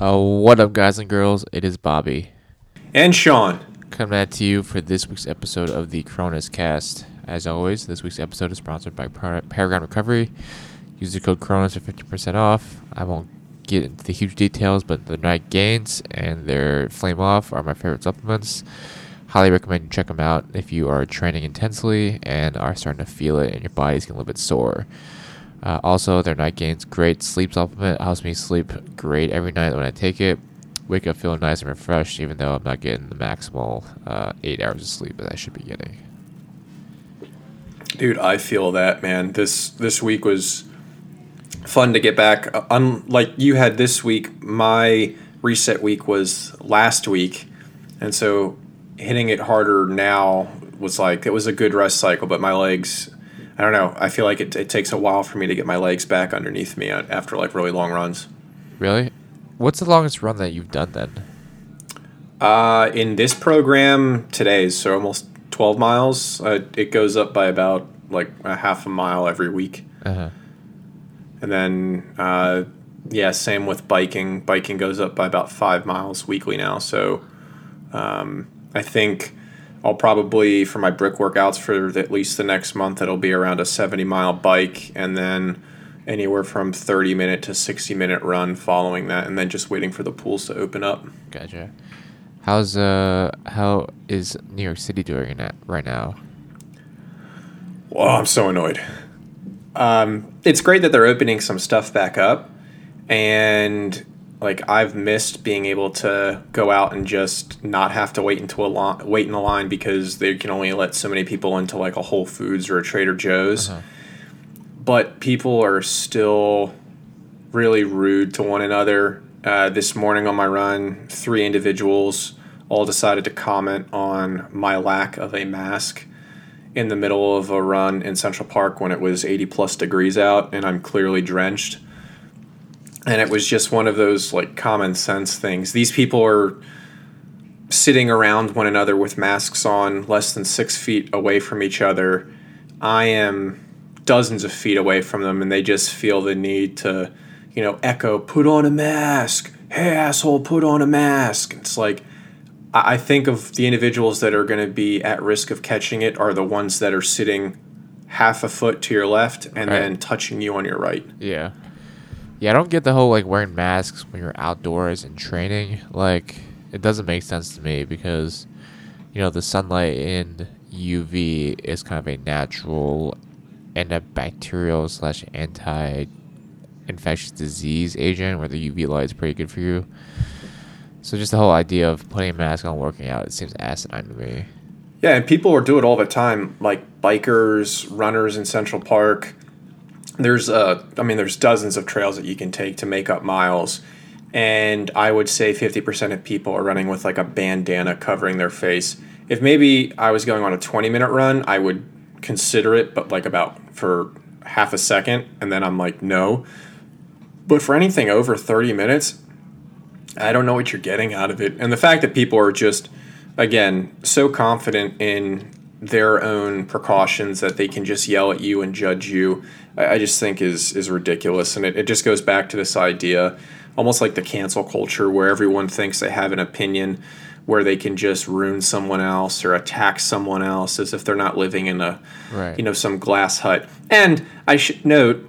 Uh, what up, guys and girls? It is Bobby And Sean. coming at to you for this week's episode of the Cronus Cast. As always, this week's episode is sponsored by Par- Paragon Recovery. Use the code Cronus for 50% off. I won't get into the huge details, but the Night Gains and their Flame Off are my favorite supplements. Highly recommend you check them out if you are training intensely and are starting to feel it and your body's getting a little bit sore. Uh, also, their Night Gains, great sleep supplement. Helps me sleep great every night when I take it. Wake up feeling nice and refreshed, even though I'm not getting the maximal uh, eight hours of sleep that I should be getting. Dude, I feel that, man. This this week was fun to get back. Uh, Unlike you had this week, my reset week was last week. And so hitting it harder now was like it was a good rest cycle, but my legs I don't know. I feel like it, it takes a while for me to get my legs back underneath me uh, after like really long runs. Really? What's the longest run that you've done then? Uh, in this program today, so almost 12 miles, uh, it goes up by about like a half a mile every week. Uh-huh. And then, uh, yeah, same with biking. Biking goes up by about five miles weekly now. So um, I think I'll probably, for my brick workouts for the, at least the next month, it'll be around a 70 mile bike and then anywhere from 30 minute to 60 minute run following that. And then just waiting for the pools to open up. Gotcha. How's uh how is New York City doing that right now? Well, I'm so annoyed. Um, it's great that they're opening some stuff back up, and like I've missed being able to go out and just not have to wait into a line, wait in a line because they can only let so many people into like a Whole Foods or a Trader Joe's. Uh-huh. But people are still really rude to one another. Uh, this morning on my run, three individuals all decided to comment on my lack of a mask in the middle of a run in Central Park when it was 80 plus degrees out and I'm clearly drenched. And it was just one of those like common sense things. These people are sitting around one another with masks on, less than six feet away from each other. I am dozens of feet away from them, and they just feel the need to, you know, echo, put on a mask. Hey, asshole, put on a mask. It's like, I think of the individuals that are going to be at risk of catching it are the ones that are sitting half a foot to your left and Right. then touching you on your right. Yeah. Yeah, I don't get the whole like wearing masks when you're outdoors and training. Like it doesn't make sense to me because you know, the sunlight in UV is kind of a natural antibacterial slash anti infectious disease agent where the UV light is pretty good for you. So just the whole idea of putting a mask on working out, it seems asinine to me. Yeah, and people are do it all the time, like bikers, runners in Central Park. There's uh I mean there's dozens of trails that you can take to make up miles. And I would say 50% of people are running with like a bandana covering their face. If maybe I was going on a 20 minute run, I would consider it, but like about for half a second, and then I'm like, no. But for anything over 30 minutes, I don't know what you're getting out of it. And the fact that people are just, again, so confident in their own precautions that they can just yell at you and judge you, I, I just think is is ridiculous. And it, it just goes back to this idea, almost like the cancel culture, where everyone thinks they have an opinion where they can just ruin someone else or attack someone else as if they're not living in a Right. you know some glass hut. And I should note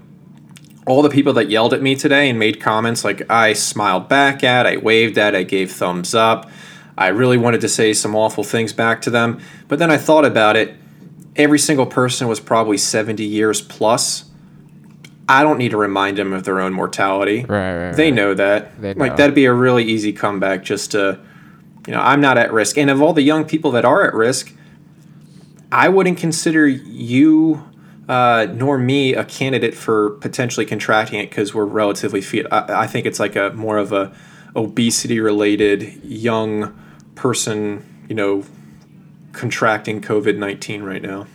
all the people that yelled at me today and made comments like I smiled back at, I waved at, I gave thumbs up. I really wanted to say some awful things back to them, but then I thought about it. Every single person was probably 70 years plus. I don't need to remind them of their own mortality. Right, right, They right. know that. They know. Like that'd be a really easy comeback just to you know, I'm not at risk. And of all the young people that are at risk, I wouldn't consider you uh, nor me a candidate for potentially contracting it because we're relatively fit. I, I think it's like a more of a obesity related young person, you know, contracting COVID nineteen right now.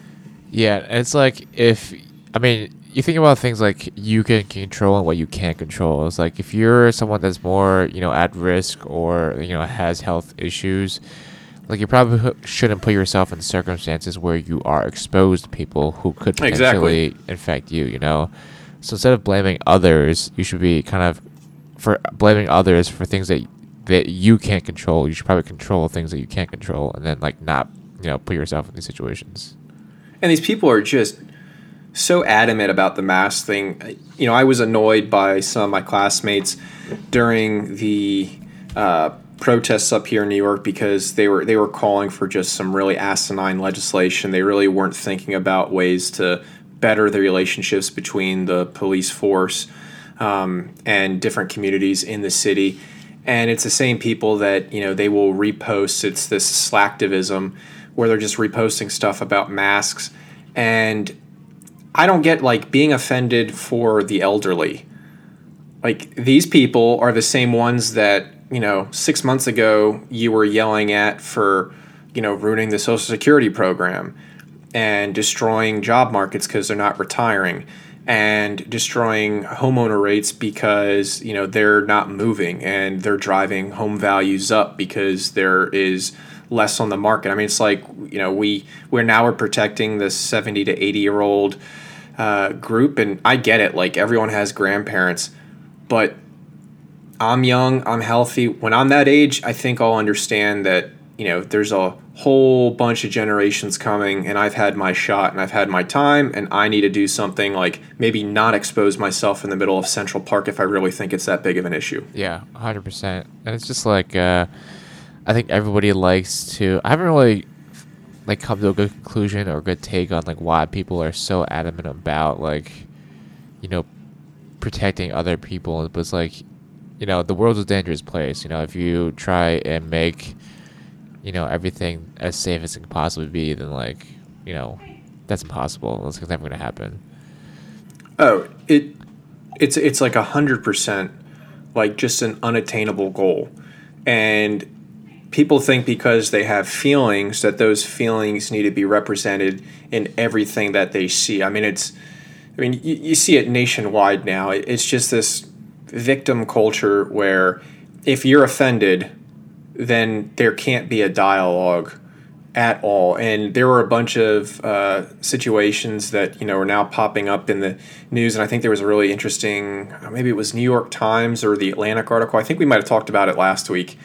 Yeah, it's like if I mean you think about things like you can control and what you can't control. It's like if you're someone that's more you know at risk or you know has health issues, like you probably shouldn't put yourself in circumstances where you are exposed to people who could potentially Exactly. infect you. You know, so instead of blaming others, you should be kind of for blaming others for things that that you can't control. You should probably control things that you can't control, and then like not you know put yourself in these situations. And these people are just so adamant about the mask thing. You know, I was annoyed by some of my classmates during the uh, protests up here in New York because they were they were calling for just some really asinine legislation. They really weren't thinking about ways to better the relationships between the police force um, and different communities in the city. And it's the same people that you know they will repost. It's this slacktivism where they're just reposting stuff about masks and I don't get like being offended for the elderly. Like these people are the same ones that, you know, 6 months ago you were yelling at for, you know, ruining the social security program and destroying job markets cuz they're not retiring and destroying homeowner rates because, you know, they're not moving and they're driving home values up because there is less on the market. I mean, it's like you know we we're now we're protecting the seventy to eighty year old uh, group, and I get it. Like everyone has grandparents, but I'm young, I'm healthy. When I'm that age, I think I'll understand that you know there's a whole bunch of generations coming and I've had my shot and I've had my time and I need to do something like maybe not expose myself in the middle of Central Park if I really think it's that big of an issue. Yeah, 100%. And it's just like uh I think everybody likes to. I haven't really like come to a good conclusion or a good take on like why people are so adamant about like, you know, protecting other people. But it's like, you know, the world's a dangerous place. You know, if you try and make, you know, everything as safe as it can possibly be, then like, you know, that's impossible. That's never gonna happen. Oh, it, it's it's like a hundred percent, like just an unattainable goal, and people think because they have feelings that those feelings need to be represented in everything that they see. I mean, it's, I mean, you, you see it nationwide now. It's just this victim culture where if you're offended, then there can't be a dialogue at all. And there were a bunch of uh, situations that you know are now popping up in the news. And I think there was a really interesting, maybe it was New York Times or the Atlantic article. I think we might have talked about it last week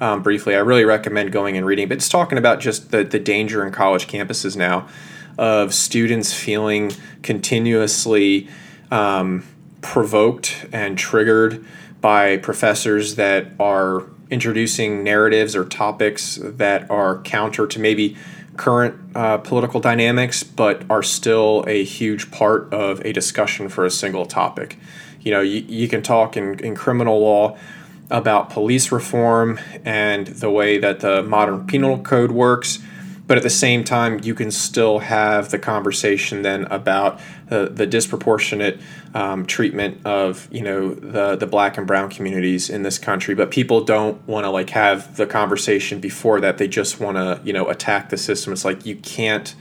um, briefly. I really recommend going and reading. But it's talking about just the, the danger in college campuses now of students feeling continuously um, provoked and triggered by professors that are introducing narratives or topics that are counter to maybe current uh, political dynamics, but are still a huge part of a discussion for a single topic. You know, you, you can talk in, in criminal law about police reform and the way that the modern penal code works. But at the same time, you can still have the conversation then about uh, the disproportionate um, treatment of you know the the black and brown communities in this country. But people don't want to like have the conversation before that. They just want to you know attack the system. It's like you can't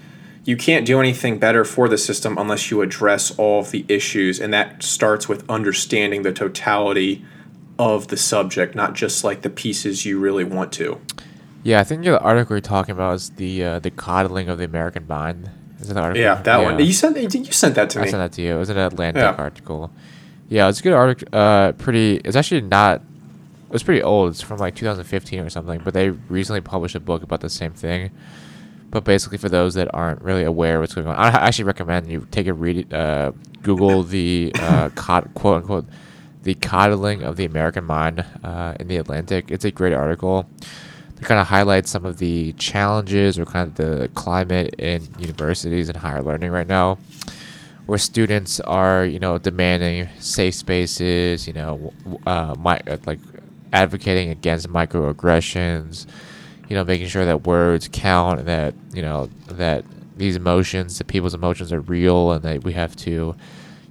you can't do anything better for the system unless you address all of the issues, and that starts with understanding the totality of the subject, not just like the pieces you really want to. Yeah, I think the article you're talking about is the uh, the coddling of the American mind. Is that article? Yeah, that yeah. one. You sent you sent that to I me. I sent that to you. It was an Atlantic yeah. article. Yeah, it's a good article. Uh, pretty. It's actually not. It was pretty old. It's from like 2015 or something. But they recently published a book about the same thing. But basically, for those that aren't really aware of what's going on, I actually recommend you take a read. Uh, Google the uh, quote unquote the coddling of the American mind uh, in the Atlantic. It's a great article. It kind of highlight some of the challenges or kind of the climate in universities and higher learning right now, where students are, you know, demanding safe spaces, you know, uh, my, like advocating against microaggressions, you know, making sure that words count and that, you know, that these emotions, that people's emotions are real and that we have to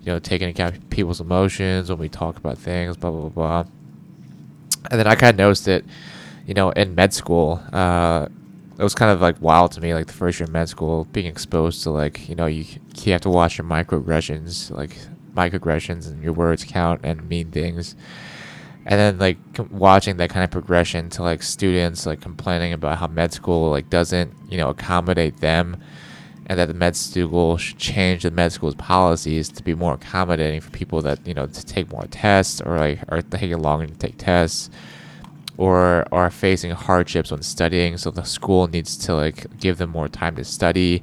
you know, take into account people's emotions when we talk about things, blah, blah, blah. And then I kind of noticed it, you know, in med school. Uh, it was kind of like wild to me, like the first year of med school, being exposed to like, you know, you, you have to watch your microaggressions, like microaggressions and your words count and mean things. And then like watching that kind of progression to like students like complaining about how med school like doesn't, you know, accommodate them and that the med school should change the med school's policies to be more accommodating for people that you know to take more tests or like are taking longer to take tests or are facing hardships when studying so the school needs to like give them more time to study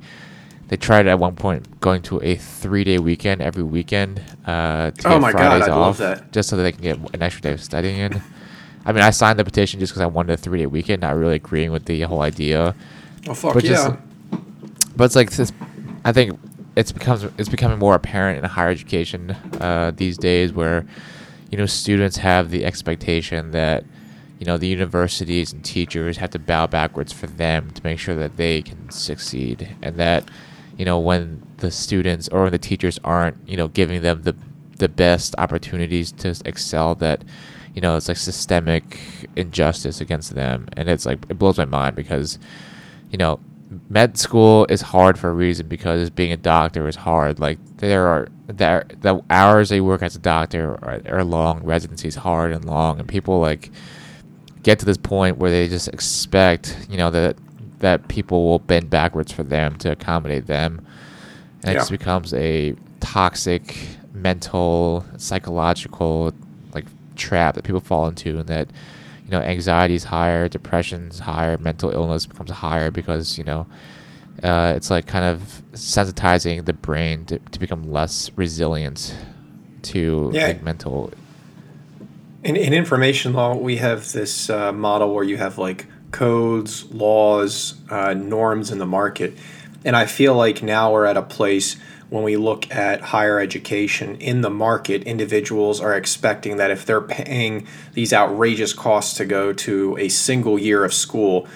they tried at one point going to a three day weekend every weekend uh, to Oh my God, Fridays I'd off love that. just so that they can get an extra day of studying in. I mean, I signed the petition just because I wanted a three day weekend, not really agreeing with the whole idea. Oh fuck But yeah! just- But it's like this. I think it's becomes it's becoming more apparent in higher education uh, these days, where you know students have the expectation that you know the universities and teachers have to bow backwards for them to make sure that they can succeed, and that you know when the students or the teachers aren't you know giving them the the best opportunities to excel, that you know it's like systemic injustice against them, and it's like it blows my mind because you know, med school is hard for a reason because being a doctor is hard. Like there are there the hours they work as a doctor are, are long. Residency is hard and long, and people like get to this point where they just expect you know that that people will bend backwards for them to accommodate them, and it just becomes a toxic mental psychological like trap that people fall into, and that you know anxiety is higher, depression's higher, mental illness becomes higher because you know uh, it's like kind of sensitizing the brain to, to become less resilient to Yeah. like mental. In, in information law, we have this uh, model where you have like codes, laws, uh, norms in the market. And I feel like now we're at a place when we look at higher education in the market, individuals are expecting that if they're paying these outrageous costs to go to a single year of school,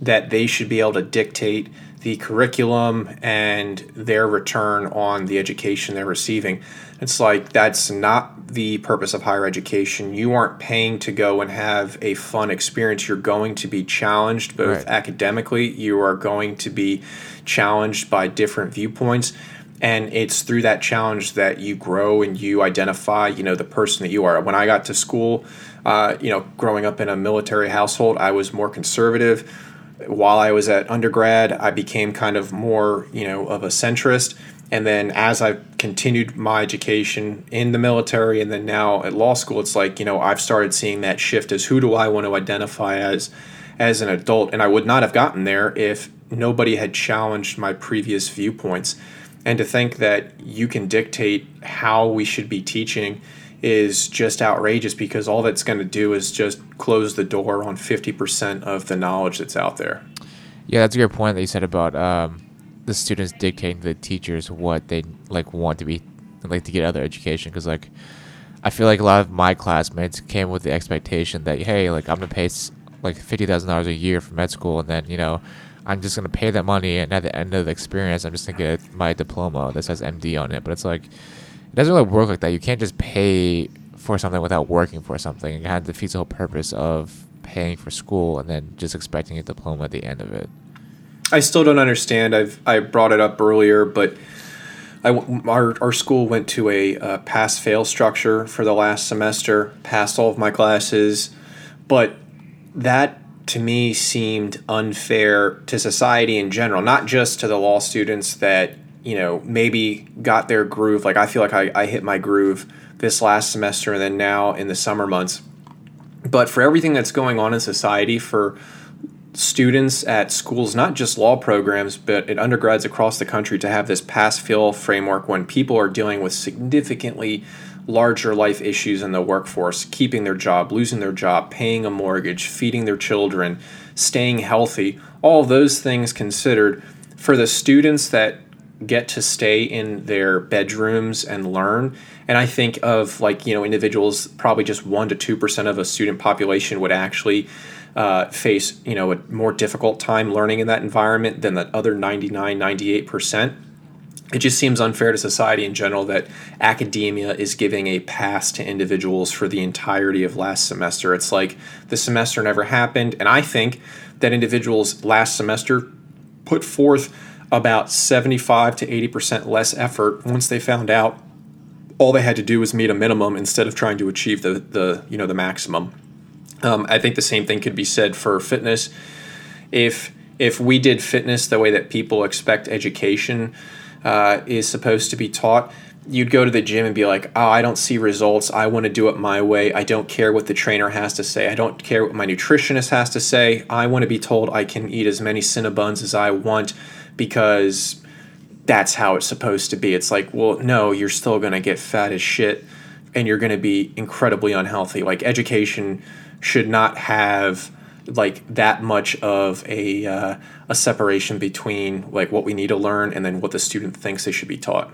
that they should be able to dictate the curriculum and their return on the education they're receiving. It's like that's not the purpose of higher education. You aren't paying to go and have a fun experience. You're going to be challenged both Right. academically, you are going to be challenged by different viewpoints. And it's through that challenge that you grow and you identify, you know, the person that you are. When I got to school, uh, you know, growing up in a military household, I was more conservative while I was at undergrad, I became kind of more, you know, of a centrist. And then as I've continued my education in the military and then now at law school, it's like, you know, I've started seeing that shift as who do I want to identify as as an adult? And I would not have gotten there if nobody had challenged my previous viewpoints. And to think that you can dictate how we should be teaching is just outrageous because all that's going to do is just close the door on 50% of the knowledge that's out there. Yeah, that's a good point that you said about um, the students dictating to the teachers what they like want to be like to get other education. Because like, I feel like a lot of my classmates came with the expectation that hey, like I'm gonna pay like fifty thousand dollars a year for med school, and then you know. I'm just gonna pay that money, and at the end of the experience, I'm just gonna get my diploma that says MD on it. But it's like, it doesn't really work like that. You can't just pay for something without working for something. It kind of defeats the whole purpose of paying for school and then just expecting a diploma at the end of it. I still don't understand. I've I brought it up earlier, but I our our school went to a uh, pass fail structure for the last semester. Passed all of my classes, but that to me seemed unfair to society in general, not just to the law students that you know maybe got their groove. Like I feel like I, I hit my groove this last semester, and then now in the summer months. But for everything that's going on in society, for students at schools, not just law programs, but at undergrads across the country, to have this pass fail framework when people are dealing with significantly larger life issues in the workforce, keeping their job, losing their job, paying a mortgage, feeding their children, staying healthy, all those things considered, for the students that get to stay in their bedrooms and learn. And I think of like, you know, individuals, probably just 1% to 2% of a student population would actually uh, face, you know, a more difficult time learning in that environment than the other 99, 98%. It just seems unfair to society in general that academia is giving a pass to individuals for the entirety of last semester. It's like the semester never happened. And I think that individuals last semester put forth about 75 to 80% less effort once they found out all they had to do was meet a minimum instead of trying to achieve the, the you know the maximum. Um, I think the same thing could be said for fitness. If if we did fitness the way that people expect education uh, is supposed to be taught, you'd go to the gym and be like, oh, I don't see results. I want to do it my way. I don't care what the trainer has to say. I don't care what my nutritionist has to say. I want to be told I can eat as many Cinnabons as I want because that's how it's supposed to be. It's like, well, no, you're still going to get fat as shit and you're going to be incredibly unhealthy. Like, education should not have like that much of a uh, a separation between like what we need to learn and then what the student thinks they should be taught.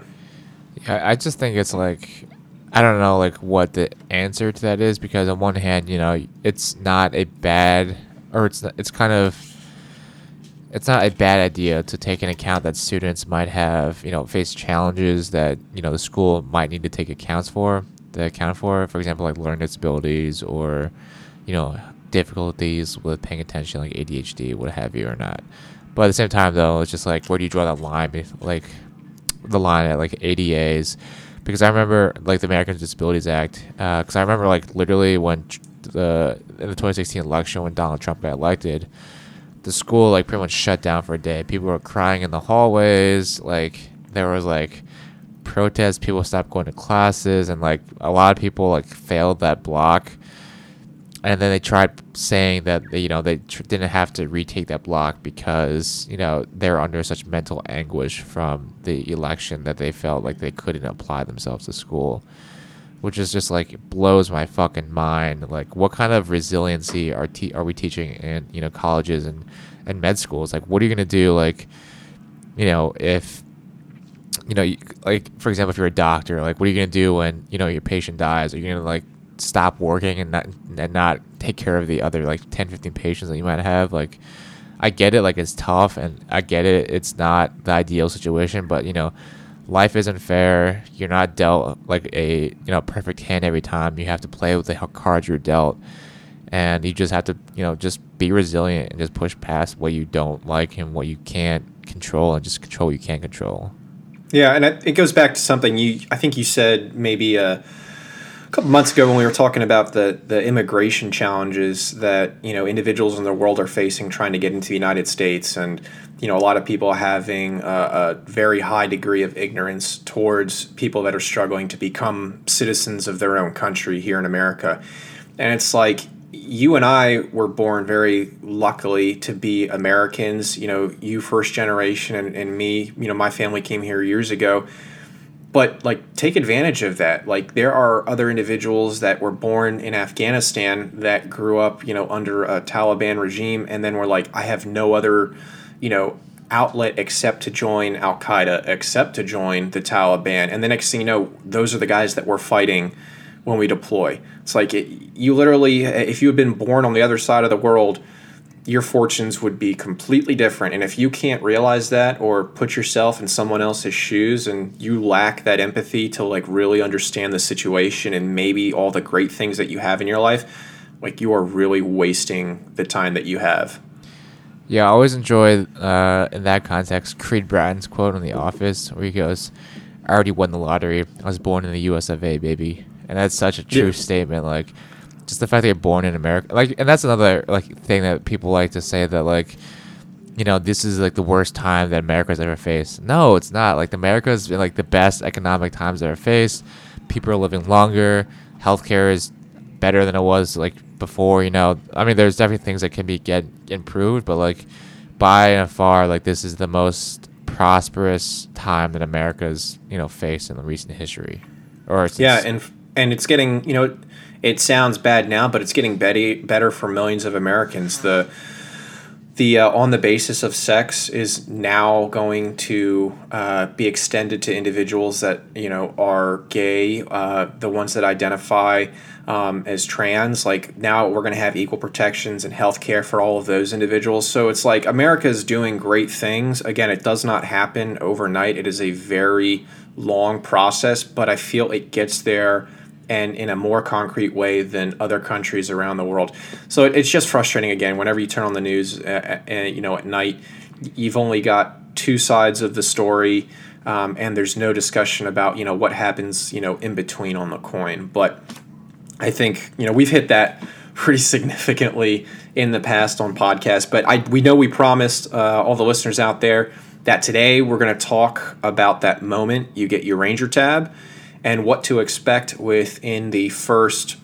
Yeah, I just think it's like I don't know like what the answer to that is because on one hand, you know, it's not a bad or it's it's kind of it's not a bad idea to take into account that students might have, you know, face challenges that, you know, the school might need to take accounts for, to account for, for example, like learning disabilities or, you know, difficulties with paying attention like ADHD, what have you or not. But at the same time though, it's just like where do you draw that line like the line at like ADAs because I remember like the Americans with Disabilities Act because uh, I remember like literally when the in the 2016 election when Donald Trump got elected, the school like pretty much shut down for a day. People were crying in the hallways. Like there was like protests. People stopped going to classes, and like a lot of people like failed that block and then they tried saying that you know they tr- didn't have to retake that block because you know they're under such mental anguish from the election that they felt like they couldn't apply themselves to school which is just like blows my fucking mind. Like what kind of resiliency are te- are we teaching in you know colleges and and med schools? Like what are you going to do like you know if you know like for example if you're a doctor like what are you going to do when you know your patient dies? Are you going to like stop working and not and not take care of the other like 10 15 patients that you might have like i get it like it's tough and i get it it's not the ideal situation but you know life isn't fair. You're not dealt like a you know perfect hand every time. You have to play with the cards you're dealt. And you just have to you know just be resilient and just push past what you don't like and what you can't control and just control what you can't control. Yeah and it goes back to something you i think you said maybe uh a couple months ago when we were talking about the the immigration challenges that you know individuals in the world are facing trying to get into the United States, and you know a lot of people having a, a very high degree of ignorance towards people that are struggling to become citizens of their own country here in America, and it's like you and I were born very luckily to be Americans. You know, you first generation, and, and me. You know, my family came here years ago but like take advantage of that. Like there are other individuals that were born in afghanistan that grew up you know under a taliban regime and then were like i have no other you know outlet except to join al-qaeda except to join the taliban. And the next thing you know those are the guys that we're fighting when we deploy. It's like it, you literally if you had been born on the other side of the world your fortunes would be completely different. And if you can't realize that or put yourself in someone else's shoes and you lack that empathy to like really understand the situation and maybe all the great things that you have in your life, like you are really wasting the time that you have. Yeah, I always enjoy uh, in that context Creed Bratton's quote on The Office where he goes, "I already won the lottery. I was born in the U.S. of A. Baby," and that's such a true yeah. statement. Like just the fact that you're born in America, like, and that's another like thing that people like to say that like, you know, this is like the worst time that America's ever faced. No, it's not. Like, America's been like the best economic times ever faced. People are living longer. Healthcare is better than it was like before. You know, I mean, there's definitely things that can be get improved, but like by and far, like this is the most prosperous time that America's you know faced in the recent history. Or yeah, and and it's getting you know it sounds bad now, but it's getting better for millions of Americans. The the uh, on the basis of sex is now going to uh, be extended to individuals that you know are gay, uh, the ones that identify um, as trans. Like now, we're going to have equal protections and health care for all of those individuals. So it's like America is doing great things. Again, it does not happen overnight. It is a very long process, but I feel it gets there and in a more concrete way than other countries around the world. So it's just frustrating again whenever you turn on the news, uh, uh, you know, at night, you've only got two sides of the story. Um, and there's no discussion about you know what happens you know in between on the coin but i think you know we've hit that pretty significantly in the past on podcasts. But I we know we promised uh, all the listeners out there that today we're going to talk about that moment you get your Ranger tab and what to expect within the first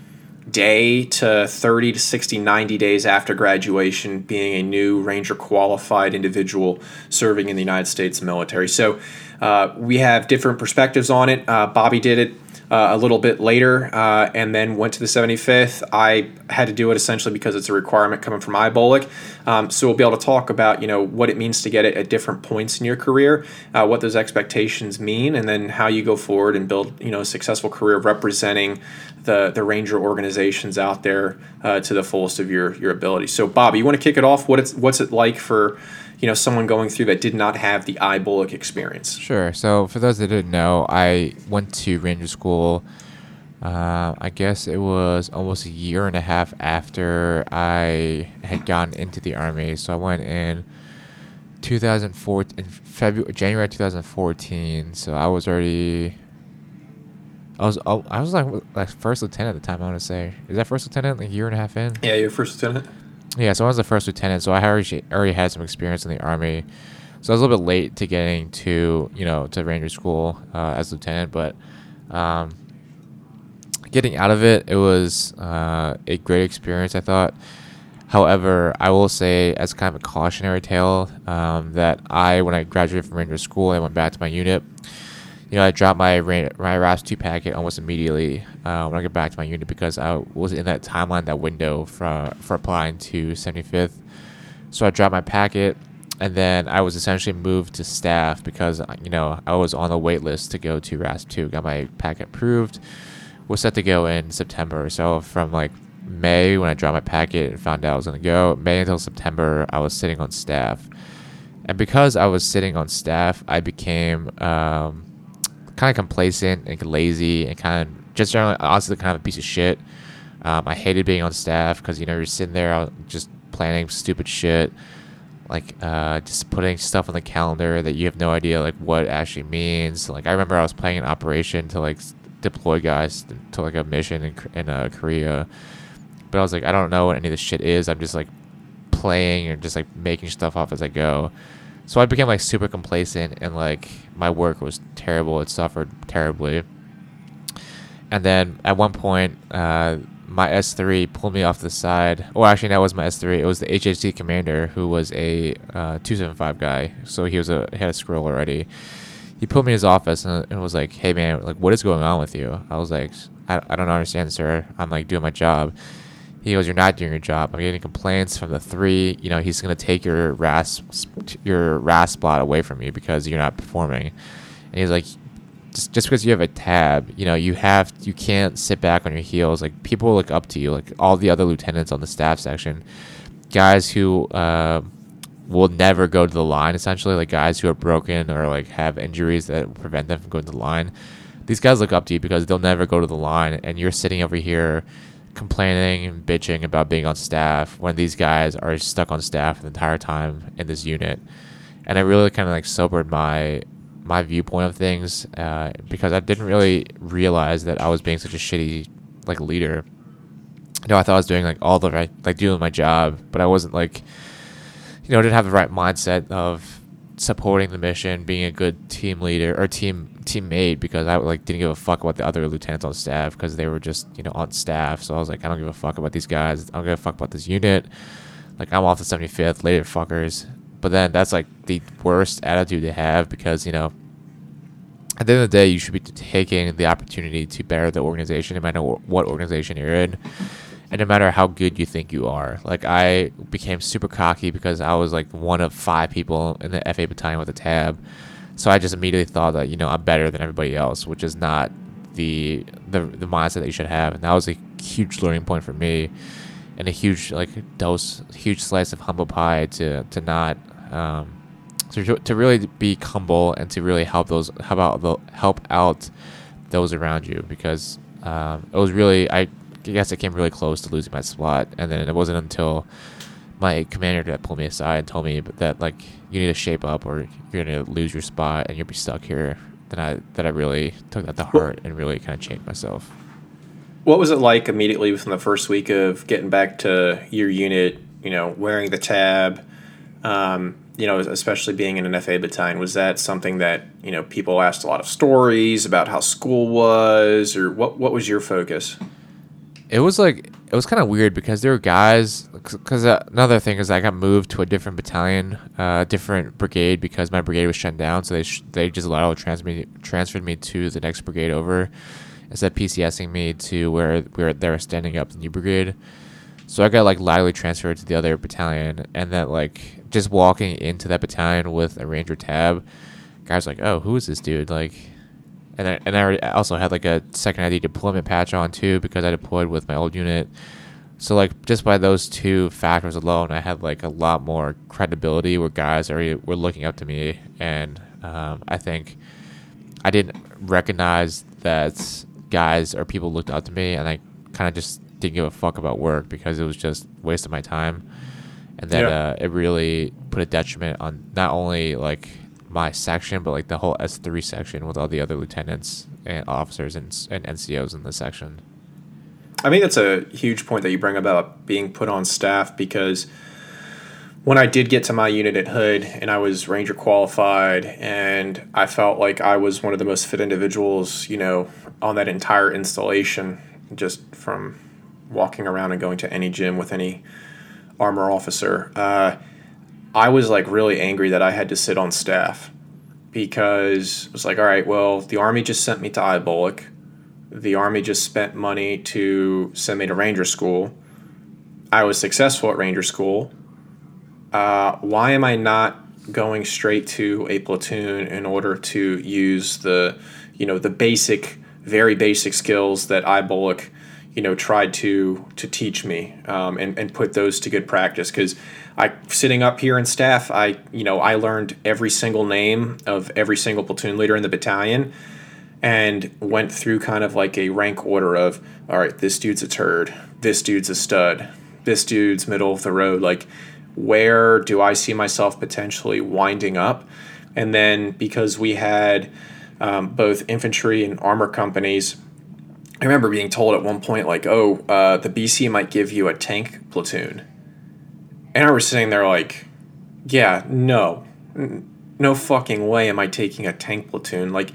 day to 30 to 60 90 days after graduation being a new ranger qualified individual serving in the united states military. So uh, we have different perspectives on it. Uh, bobby did it uh, a little bit later uh, and then went to the 75th. I had to do it essentially because it's a requirement coming from IBOLC. Um, so we'll be able to talk about you know what it means to get it at different points in your career, uh, what those expectations mean, and then how you go forward and build you know a successful career representing the the ranger organizations out there uh, to the fullest of your your ability. So Bob, you want to kick it off? What it's what's it like for you know someone going through that did not have the IBOLC experience? Sure. So for those that didn't know, I went to Ranger School. Uh, I guess it was almost a year and a half after I had gotten into the army. So I went in 2004 in February, January 2014. So I was already. I was oh, I was like like first lieutenant at the time. I want to say is that first lieutenant like a year and a half in? Yeah, your first lieutenant. Yeah, so I was the first lieutenant, so I already already had some experience in the army. So I was a little bit late to getting to you know to ranger school uh, as lieutenant, but um, getting out of it, it was uh, a great experience. I thought. However, I will say, as kind of a cautionary tale, um, that I, when I graduated from Ranger School, I went back to my unit you know, I dropped my my RAS2 packet almost immediately uh, when I got back to my unit because I was in that timeline, that window for for applying to 75th. So I dropped my packet, and then I was essentially moved to staff because you know I was on the wait list to go to RAS2. Got my packet approved. Was set to go in September. So from like May when I dropped my packet and found out I was gonna go, May until September I was sitting on staff. And because I was sitting on staff, I became um, kind of complacent and lazy and kind of just generally honestly kind of a piece of shit. Um, I hated being on staff because you know you're sitting there just planning stupid shit, like uh, just putting stuff on the calendar that you have no idea like what actually means. Like I remember I was playing an operation to like deploy guys to like a mission in in uh, Korea, but I was like I don't know what any of this shit is. I'm just like playing and just like making stuff off as I go. So I became like super complacent and like my work was terrible. It suffered terribly. And then at one point, uh, my S3 pulled me off the side. Oh, actually, that was my S3. It was the HHC commander who was a uh, 275 guy. So he was a he had a scroll already. He pulled me in his office and, and was like, "Hey man, like what is going on with you?" I was like, "I, I don't understand, sir. I'm like doing my job." He goes, "You're not doing your job. I'm getting complaints from the three. You know, he's gonna take your RAS your RAS spot away from you because you're not performing." And he's like, just, just because you have a tab, you know, you have you can't sit back on your heels. Like people look up to you, like all the other lieutenants on the staff section, guys who uh, will never go to the line. Essentially, like guys who are broken or like have injuries that prevent them from going to the line. These guys look up to you because they'll never go to the line, and you're sitting over here complaining and bitching about being on staff when these guys are stuck on staff the entire time in this unit. And it really kind of like sobered my my viewpoint of things uh, because I didn't really realize that I was being such a shitty like leader. You know, I thought I was doing like all the right, like doing my job, but I wasn't like, you know, didn't have the right mindset of supporting the mission, being a good team leader or team teammate because I like didn't give a fuck about the other lieutenants on staff because they were just you know on staff. So I was like, I don't give a fuck about these guys. I don't give a fuck about this unit. Like I'm off the 75th, later fuckers. But then that's like the worst attitude to have because you know at the end of the day, you should be taking the opportunity to better the organization, no matter what organization you're in and no matter how good you think you are. Like I became super cocky because I was like one of five people in the FA battalion with a tab. So I just immediately thought that, you know, I'm better than everybody else, which is not the the the mindset that you should have. And that was a huge learning point for me and a huge like dose huge slice of humble pie to to not um to, to really be humble and to really help those help out the help out those around you because um, it was really I guess I came really close to losing my spot, and then it wasn't until my commander that pulled me aside and told me that like you need to shape up or you're gonna lose your spot and you'll be stuck here. Then I that I really took that to heart and really kind of changed myself. what was it like immediately within the first week of getting back to your unit? You know, wearing the tab. Um, you know, especially being in an FA battalion, was that something that you know people asked a lot of stories about how school was, or what? What was your focus? It was like it was kind of weird because there were guys. Because uh, another thing is I got moved to a different battalion, uh, different brigade because my brigade was shut down. So they sh- they just lateral transferred me, to the next brigade over, instead of PCSing me to where where they were standing up the new brigade. So I got like laterally transferred to the other battalion, and then like just walking into that battalion with a ranger tab, guys like, oh, who is this dude? Like, and I, and I also had like a second ID deployment patch on too because I deployed with my old unit. So like just by those two factors alone, I had like a lot more credibility where guys already were looking up to me, and um, I think I didn't recognize that guys or people looked up to me, and I kind of just didn't give a fuck about work because it was just waste of my time, and then yeah. uh, it really put a detriment on not only like my section but like the whole S three section with all the other lieutenants and officers and, and NCOs in the section. I think that's a huge point that you bring about being put on staff because when I did get to my unit at Hood and I was Ranger qualified and I felt like I was one of the most fit individuals, you know, on that entire installation, just from walking around and going to any gym with any armor officer. Uh, I was like really angry that I had to sit on staff because it was like, all right, well, the army just sent me to IBOLC. The army just spent money to send me to Ranger School. I was successful at Ranger School. Uh, why am I not going straight to a platoon in order to use the, you know, the basic, very basic skills that IBOLC you know tried to to teach me um, and and put those to good practice because I sitting up here in staff I you know I learned every single name of every single platoon leader in the battalion and went through kind of like a rank order of all right this dude's a turd this dude's a stud this dude's middle of the road like where do I see myself potentially winding up and then because we had um, both infantry and armor companies I remember being told at one point, like, oh, uh, the BC might give you a tank platoon. And I was sitting there like, yeah, no. No fucking way am I taking a tank platoon. Like,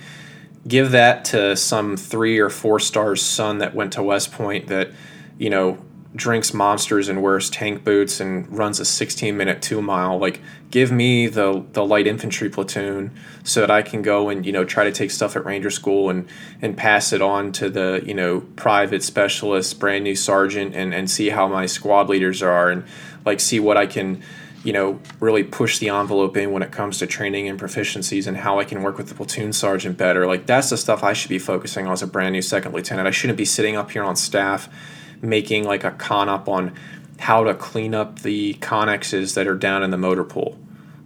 give that to some three or four stars son that went to West Point that, you know, drinks monsters and wears tank boots and runs a 16 minute two mile like give me the the light infantry platoon so that i can go and you know try to take stuff at ranger school and and pass it on to the you know private specialist brand new sergeant and and see how my squad leaders are and like see what i can you know really push the envelope in when it comes to training and proficiencies and how i can work with the platoon sergeant better like that's the stuff i should be focusing on as a brand new second lieutenant i shouldn't be sitting up here on staff making like a CONOP on how to clean up the connexes that are down in the motor pool.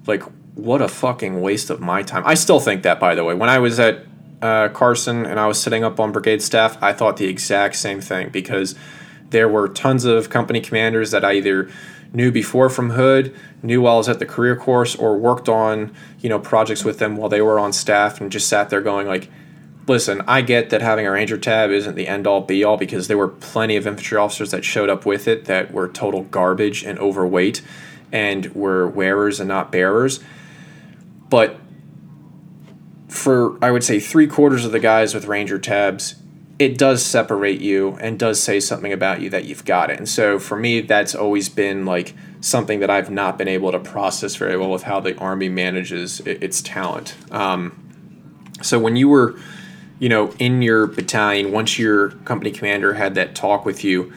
Like, what a fucking waste of my time. I still think that, by the way. When I was at uh, Carson and I was sitting up on brigade staff, I thought the exact same thing because there were tons of company commanders that I either knew before from Hood, knew while I was at the career course, or worked on you know projects with them while they were on staff, and just sat there going like, listen, I get that having a Ranger tab isn't the end all be all because there were plenty of infantry officers that showed up with it that were total garbage and overweight and were wearers and not bearers. But for, I would say, three quarters of the guys with Ranger tabs, it does separate you and does say something about you that you've got it. And so for me, that's always been like something that I've not been able to process very well with how the Army manages its talent. Um, so when you were you know, in your battalion, once your company commander had that talk with you,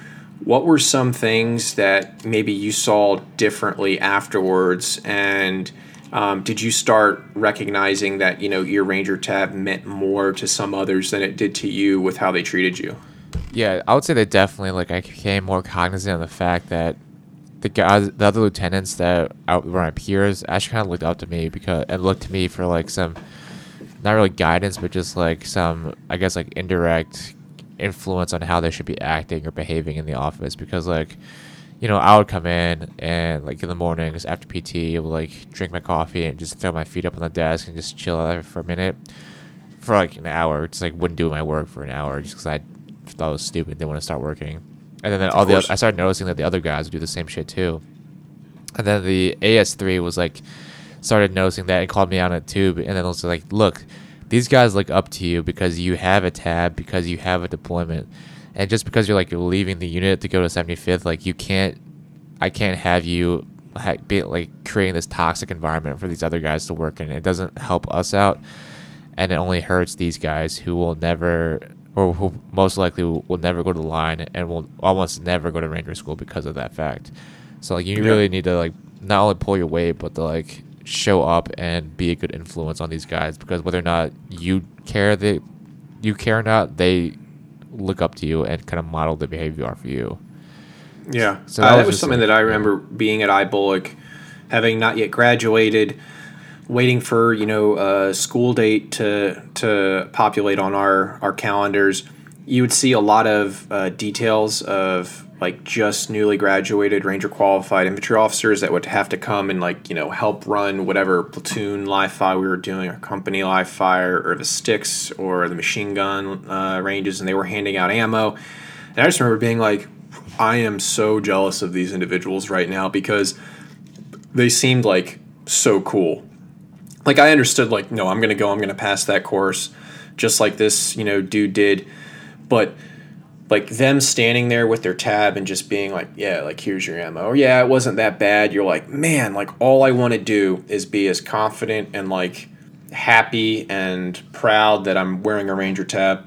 what were some things that maybe you saw differently afterwards? And um, did you start recognizing that, you know, your Ranger tab meant more to some others than it did to you with how they treated you? Yeah, I would say that definitely, like, I became more cognizant of the fact that the guys, the other lieutenants that were my peers, actually kind of looked up to me because and looked to me for like some not really guidance, but just like some, I guess, like indirect influence on how they should be acting or behaving in the office. Because like, you know, I would come in and like in the mornings after PT, I would like drink my coffee and just throw my feet up on the desk and just chill out for a minute for like an hour. Just like wouldn't do my work for an hour just because I thought it was stupid. They want to start working, and then, then all the I started noticing that the other guys would do the same shit too. And then the AS3 was like started noticing that and called me out on it too. And then was like, look, these guys look up to you because you have a tab, because you have a deployment, and just because you're like you're leaving the unit to go to 75th, like you can't, I can't have you ha- be like creating this toxic environment for these other guys to work in. It doesn't help us out, and it only hurts these guys who will never. Or who most likely will, will never go to the line and will almost never go to ranger school because of that fact. So like you Yeah. really need to like not only pull your weight, but to like show up and be a good influence on these guys because whether or not you care that you care or not, they look up to you and kind of model the behavior for you. Yeah. So So that uh, was that was something like- that I remember being at IBOLC, having not yet graduated, waiting for you know a school date to to populate on our our calendars. You would see a lot of uh, details of like just newly graduated ranger qualified infantry officers that would have to come and like you know help run whatever platoon live fire we were doing or company live fire or the sticks or the machine gun uh, ranges and they were handing out ammo. And i just remember being like i am so jealous of these individuals right now because they seemed like so cool. Like I understood like no, I'm gonna go, I'm gonna pass that course, just like this you know dude did, but like them standing there with their tab and just being like yeah like here's your ammo. Or yeah it wasn't that bad. You're like man like all i want to do is be as confident and like happy and proud that i'm wearing a ranger tab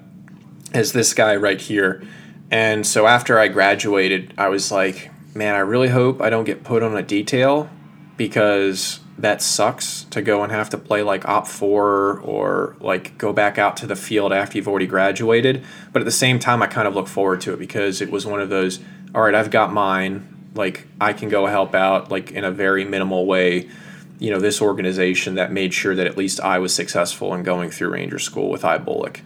as this guy right here. And so after i graduated i was like man i really hope i don't get put on a detail because that sucks to go and have to play like OPFOR or like go back out to the field after you've already graduated. But at the same time i kind of look forward to it because it was one of those all right i've got mine. Like i can go help out like in a very minimal way you know this organization that made sure that at least i was successful in going through ranger school with IBOLC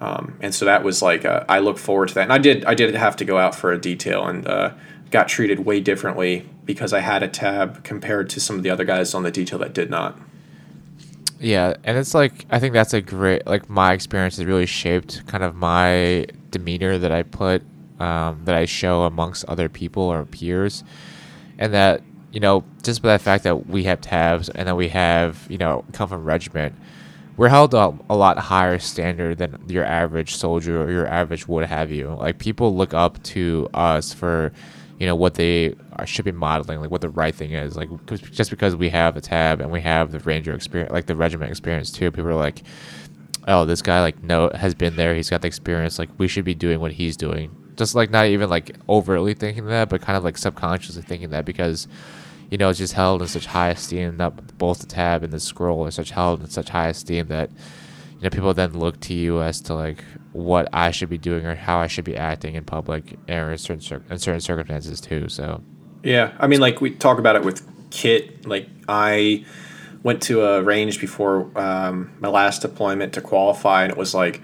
um, and so that was like uh, I look forward to that. And I did I did have to go out for a detail and uh, got treated way differently because I had a tab compared to some of the other guys on the detail that did not. Yeah, and it's like I think that's a great like my experience has really shaped kind of my demeanor that I put um, that I show amongst other people or peers, and that you know just by the fact that we have tabs and that we have you know come from regiment, we're held to a lot higher standard than your average soldier or your average what have you. Like people look up to us for you know what they are, should be modeling, like what the right thing is. Like just because we have the tab and we have the ranger experience, like the regiment experience too, people are like, oh, this guy like no has been there. He's got the experience. Like we should be doing what he's doing. Just like not even like overtly thinking that, but kind of like subconsciously thinking that because you know it's just held in such high esteem. That both the tab and the scroll are such held in such high esteem that you know people then look to you as to like what I should be doing or how I should be acting in public or in certain cir- in certain circumstances too. So Yeah, I mean, like we talk about it with kit. Like I went to a range before um, my last deployment to qualify, and it was like,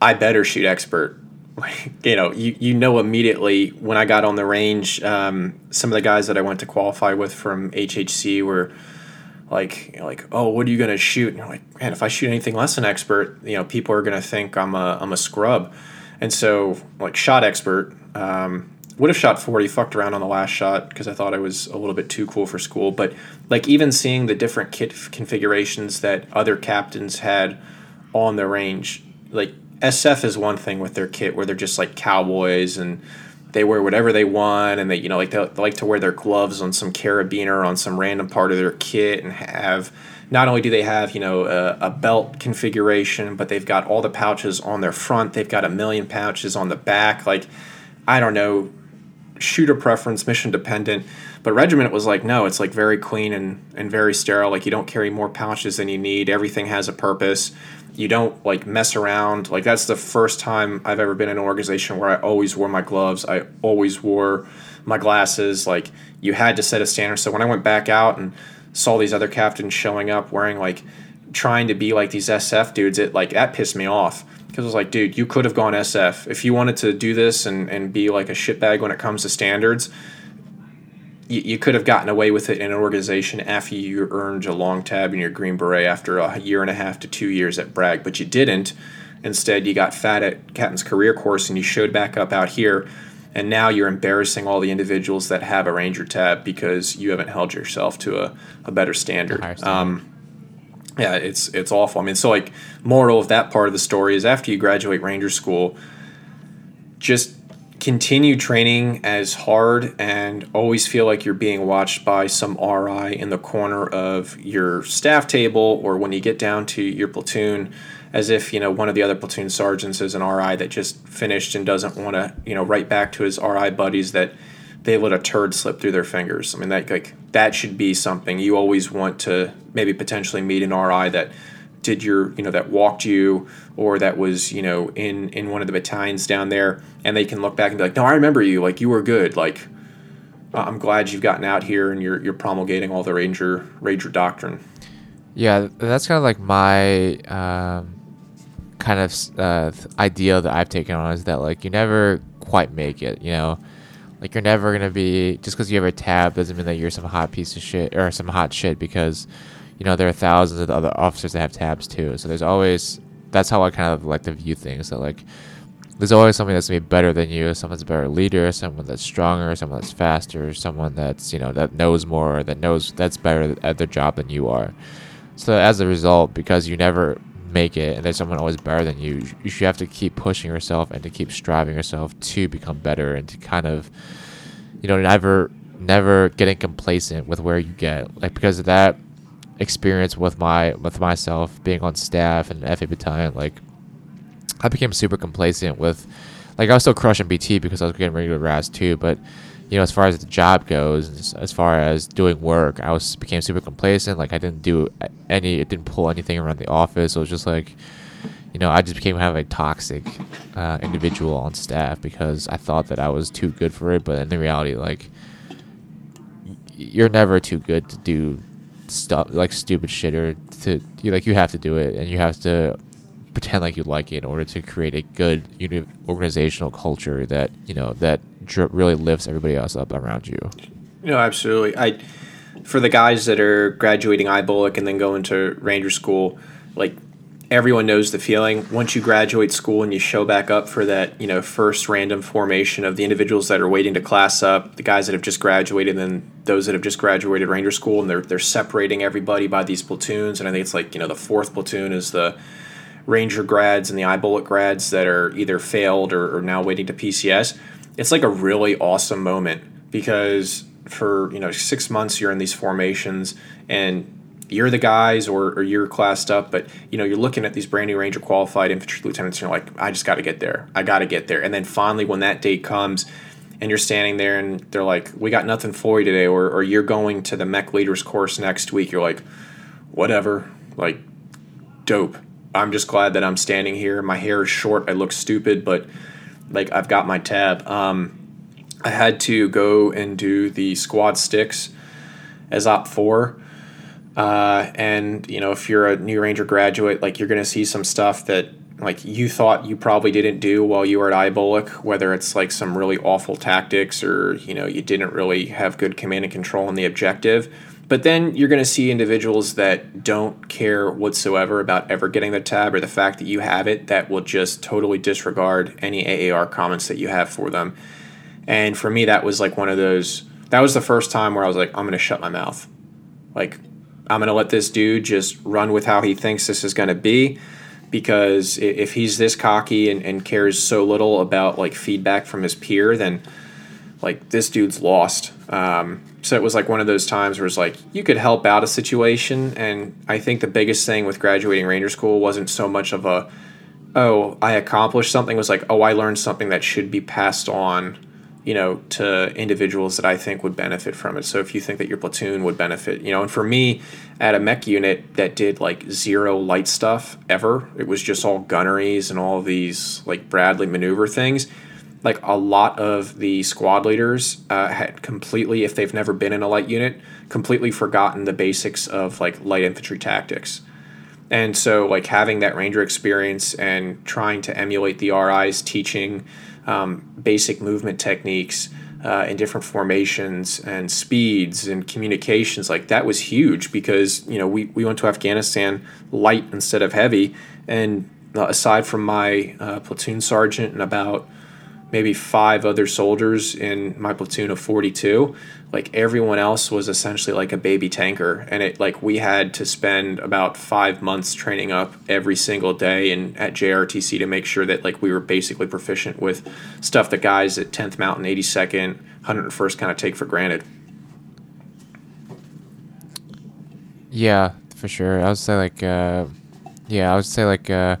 I better shoot expert. You know, you, you know immediately when I got on the range, um, some of the guys that I went to qualify with from HHC were like, you know, like, oh, what are you gonna shoot? And you're like, man, if I shoot anything less than expert, you know, people are gonna think I'm a I'm a scrub. And so, like, shot expert, um, would have shot 40, fucked around on the last shot because I thought I was a little bit too cool for school. But, like, even seeing the different kit configurations that other captains had on the range, like, SF is one thing with their kit where they're just like cowboys and they wear whatever they want and they, you know, like they, they like to wear their gloves on some carabiner on some random part of their kit and have not only do they have you know a, a belt configuration but they've got all the pouches on their front they've got a million pouches on the back like i don't know shooter preference mission dependent. But regiment was like no it's like very clean and, and very sterile. Like you don't carry more pouches than you need. Everything has a purpose. You don't like mess around. Like that's the first time i've ever been in an organization where i always wore my gloves. I always wore my glasses. Like you had to set a standard. So when i went back out and saw these other captains showing up wearing like trying to be like these sf dudes it like that pissed me off because it was like dude you could have gone sf if you wanted to do this and, and be like a shitbag when it comes to standards you, you could have gotten away with it in an organization after you earned a long tab in your green beret after a year and a half to two years at bragg but you didn't Instead, you got fat at Captain's Career Course and you showed back up out here. And now you're embarrassing all the individuals that have a Ranger tab because you haven't held yourself to a, a better standard. higher standard. Um, yeah, it's it's awful. I mean, so like moral of that part of the story is after you graduate Ranger School, just continue training as hard and always feel like you're being watched by some RI in the corner of your staff table or when you get down to your platoon as if you know one of the other platoon sergeants is an RI that just finished and doesn't want to you know write back to his RI buddies that they let a turd slip through their fingers. I mean that like that should be something you always want to maybe potentially meet an RI that did your you know that walked you or that was you know in in one of the battalions down there and they can look back and be like no i remember you like you were good like i'm glad you've gotten out here and you're you're promulgating all the ranger ranger doctrine Yeah, that's kind of like my um, kind of uh, idea that I've taken on is that like you never quite make it. You know, like you're never gonna be just because you have a tab doesn't mean that you're some hot piece of shit or some hot shit because you know there are thousands of other officers that have tabs too. So there's always that's how I kind of like to view things. That like there's always something that's gonna be better than you. Someone's a better leader. Someone that's stronger. Someone that's faster. Someone that's you know that knows more. That knows that's better at their job than you are. So as a result, because you never make it and there's someone always better than you, you should have to keep pushing yourself and to keep striving yourself to become better and to kind of, you know, never, never getting complacent with where you get. Like because of that experience with my with myself being on staff and FA battalion, like I became super complacent with, like I was still crushing BT because I was getting regular RAS too, but you know, as far as the job goes, as- far as doing work, I was became super complacent. Like I didn't do any, it didn't pull anything around the office. It was just like, you know, I just became kind of a toxic uh, individual on staff because I thought that I was too good for it. But in the reality, like, you're never too good to do stuff like stupid shit or to you like you have to do it and you have to pretend like you like it in order to create a good uni- organizational culture that you know that dr- really lifts everybody else up around you. No, absolutely. I for the guys that are graduating IBOLC and then going to Ranger School, like everyone knows the feeling. Once you graduate school and you show back up for that, you know, first random formation of the individuals that are waiting to class up, the guys that have just graduated, and then those that have just graduated Ranger School, and they're they're separating everybody by these platoons. And I think it's like you know the fourth platoon is the Ranger grads and the IBOLC grads that are either failed or, or now waiting to PCS. It's like a really awesome moment because for you know six months you're in these formations and you're the guys or, or you're classed up, but you know you're looking at these brand new Ranger qualified infantry lieutenants. And you're like, I just got to get there. I got to get there. And then finally, when that date comes, and you're standing there and they're like, we got nothing for you today, or, or you're going to the mech leaders course next week. You're like, whatever, like dope. I'm just glad that I'm standing here. My hair is short. I look stupid, but like I've got my tab. Um, I had to go and do the squad sticks as OPFOR. Uh, and you know, if you're a new ranger graduate, like you're gonna see some stuff that like you thought you probably didn't do while you were at IBOLC, whether it's like some really awful tactics or you know you didn't really have good command and control on the objective. But then you're going to see individuals that don't care whatsoever about ever getting the tab or the fact that you have it that will just totally disregard any AAR comments that you have for them. And for me, that was like one of those. That was the first time where I was like, I'm going to shut my mouth. Like, I'm going to let this dude just run with how he thinks this is going to be. Because if he's this cocky and, and cares so little about like feedback from his peer, then like this dude's lost. Um, so it was like one of those times where it's like you could help out a situation, and I think the biggest thing with graduating Ranger School wasn't so much of a oh I accomplished something. It was like oh I learned something that should be passed on, you know, to individuals that I think would benefit from it. So if you think that your platoon would benefit, you know, and for me at a mech unit that did like zero light stuff ever, it was just all gunneries and all these like Bradley maneuver things like a lot of the squad leaders uh, had completely, if they've never been in a light unit, completely forgotten the basics of like light infantry tactics. And so, like having that ranger experience and trying to emulate the RI's teaching um, basic movement techniques uh, in different formations and speeds and communications, like that was huge because you know we, we went to Afghanistan light instead of heavy, and aside from my uh, platoon sergeant and about maybe five other soldiers in my platoon of 42 like everyone else was essentially like a baby tanker. And it like we had to spend about five months training up every single day and at jrtc to make sure that like we were basically proficient with stuff that guys at 10th mountain 82nd 101st kind of take for granted. Yeah, for sure. I would say like, uh, yeah, I would say like, uh,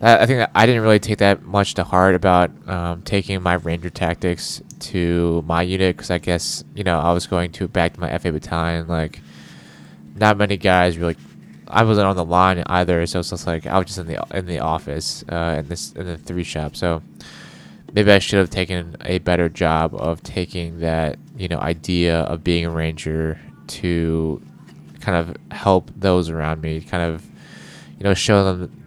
I think I didn't really take that much to heart about um, taking my ranger tactics to my unit because I guess you know I was going to back to my FA battalion. Like, not many guys really. I wasn't on the line either, so it's just like I was just in the in the office uh, in this in the three shop. So maybe I should have taken a better job of taking that you know idea of being a ranger to kind of help those around me, kind of you know show them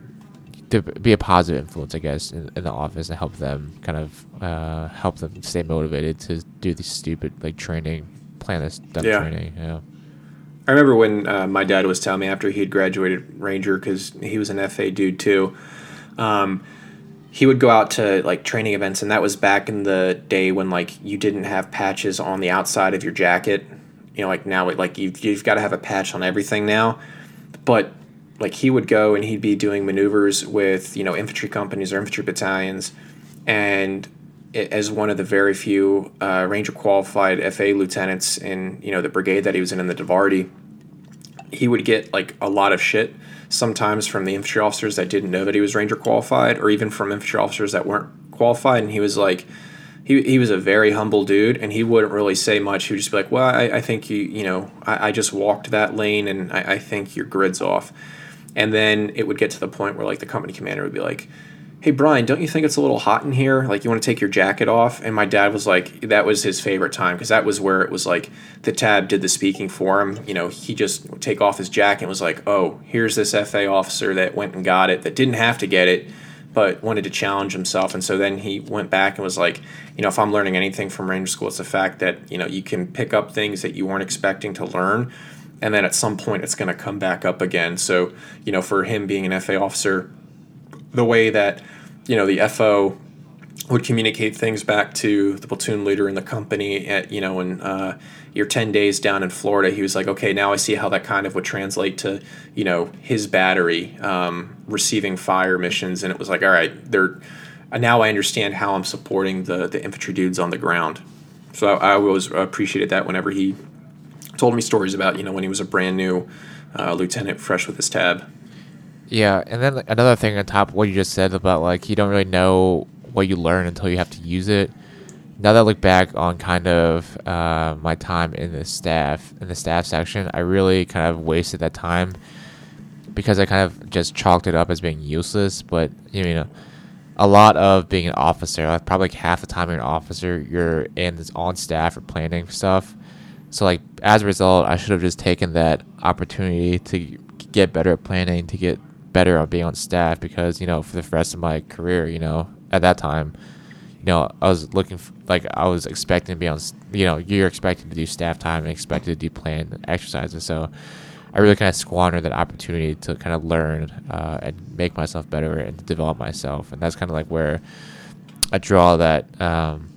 to be a positive influence, I guess, in, in the office and help them kind of uh, help them stay motivated to do these stupid like training, plan this dumb Yeah. training. Yeah. I remember when uh, my dad was telling me after he had graduated Ranger because he was an FA dude too. Um, he would go out to like training events, and that was back in the day when like you didn't have patches on the outside of your jacket. You know, like now, it, like you've you've got to have a patch on everything now. But like he would go and he'd be doing maneuvers with you know infantry companies or infantry battalions, and as one of the very few uh, Ranger qualified FA lieutenants in you know the brigade that he was in in the Davardi, he would get like a lot of shit sometimes from the infantry officers that didn't know that he was Ranger qualified, or even from infantry officers that weren't qualified. And he was like, he, he was a very humble dude, and he wouldn't really say much. He would just be like, "Well, I, I think you you know I, I just walked that lane, and I, I think your grid's off." And then it would get to the point where like the company commander would be like, "Hey Brian, don't you think it's a little hot in here? Like you want to take your jacket off?" And my dad was like, that was his favorite time because that was where it was like the tab did the speaking for him. You know, he just would take off his jacket and was like, "Oh, here's this FA officer that went and got it that didn't have to get it." But wanted to challenge himself, and so then he went back and was like, you know, if I'm learning anything from Ranger School, it's the fact that you know you can pick up things that you weren't expecting to learn, and then at some point it's going to come back up again. So, you know, for him being an FA officer, the way that, you know, the FO would communicate things back to the platoon leader in the company at, you know, when uh, you're 10 days down in Florida, he was like, okay, now I see how that kind of would translate to, you know, his battery um, receiving fire missions. And it was like, all right, they're, now I understand how I'm supporting the, the infantry dudes on the ground. So I, I always appreciated that whenever he told me stories about you know when he was a brand new uh, lieutenant, fresh with his tab. Yeah, and then another thing on top of what you just said about like you don't really know what you learn until you have to use it. Now that I look back on kind of uh, my time in the staff in the staff section, I really kind of wasted that time because I kind of just chalked it up as being useless. But you know, a lot of being an officer, like probably like half the time you're an officer, you're in on staff or planning stuff. So like as a result, I should have just taken that opportunity to get better at planning, to get better at being on staff because you know for the rest of my career, you know at that time, you know I was looking f like I was expecting to be on, you know you're expected to do staff time and expected to do planned exercises. So I really kind of squandered that opportunity to kind of learn uh, and make myself better and develop myself, and that's kind of like where I draw that. Um,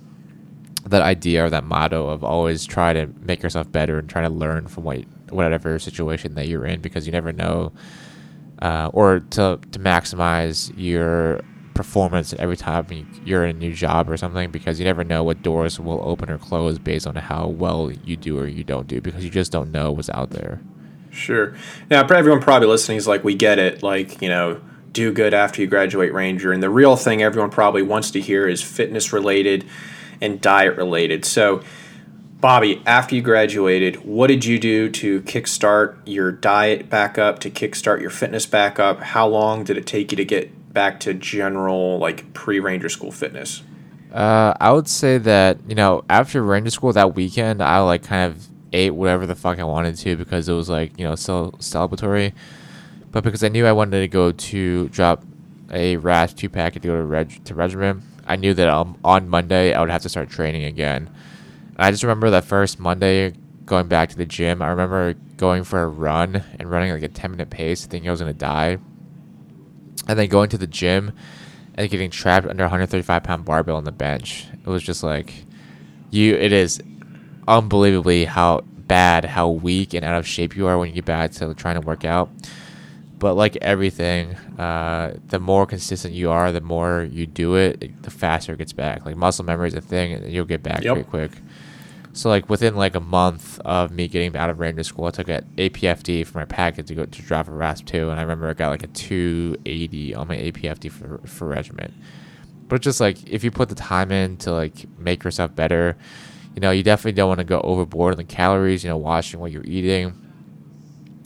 that idea or that motto of always try to make yourself better and try to learn from what whatever situation that you're in because you never know uh, or to to maximize your performance every time you- you're in a new job or something because you never know what doors will open or close based on how well you do or you don't do because you just don't know what's out there. Sure. Now, everyone probably listening is like, we get it. Like, you know, do good after you graduate Ranger. And the real thing everyone probably wants to hear is fitness related and diet related. So, Bobby, after you graduated, what did you do to kickstart your diet back up, to kickstart your fitness back up? How long did it take you to get back to general, like pre Ranger school fitness? Uh, I would say that you know after ranger school that weekend, I like kind of ate whatever the fuck I wanted to because it was like you know so celebratory. But because I knew I wanted to go to drop a RASP two pack to go to reg to regiment, I knew that on Monday I would have to start training again. And I just remember that first Monday going back to the gym. I remember going for a run and running like a ten minute pace, thinking I was gonna die. and then going to the gym and getting trapped under a 135 pound barbell on the bench. It was just like you. It is unbelievably how bad, how weak and out of shape you are when you get back to trying to work out. But like everything, uh, the more consistent you are, the more you do it, the faster it gets back. Like muscle memory is a thing, and you'll get back Yep. pretty quick. So like within like a month of me getting out of Ranger school, I took an APFT for my packet to go to drive a RASP two, and I remember I got like a two eighty on my APFT for for regiment. But just like if you put the time in to like make yourself better, you know you definitely don't want to go overboard on the calories. You know, watching what you're eating,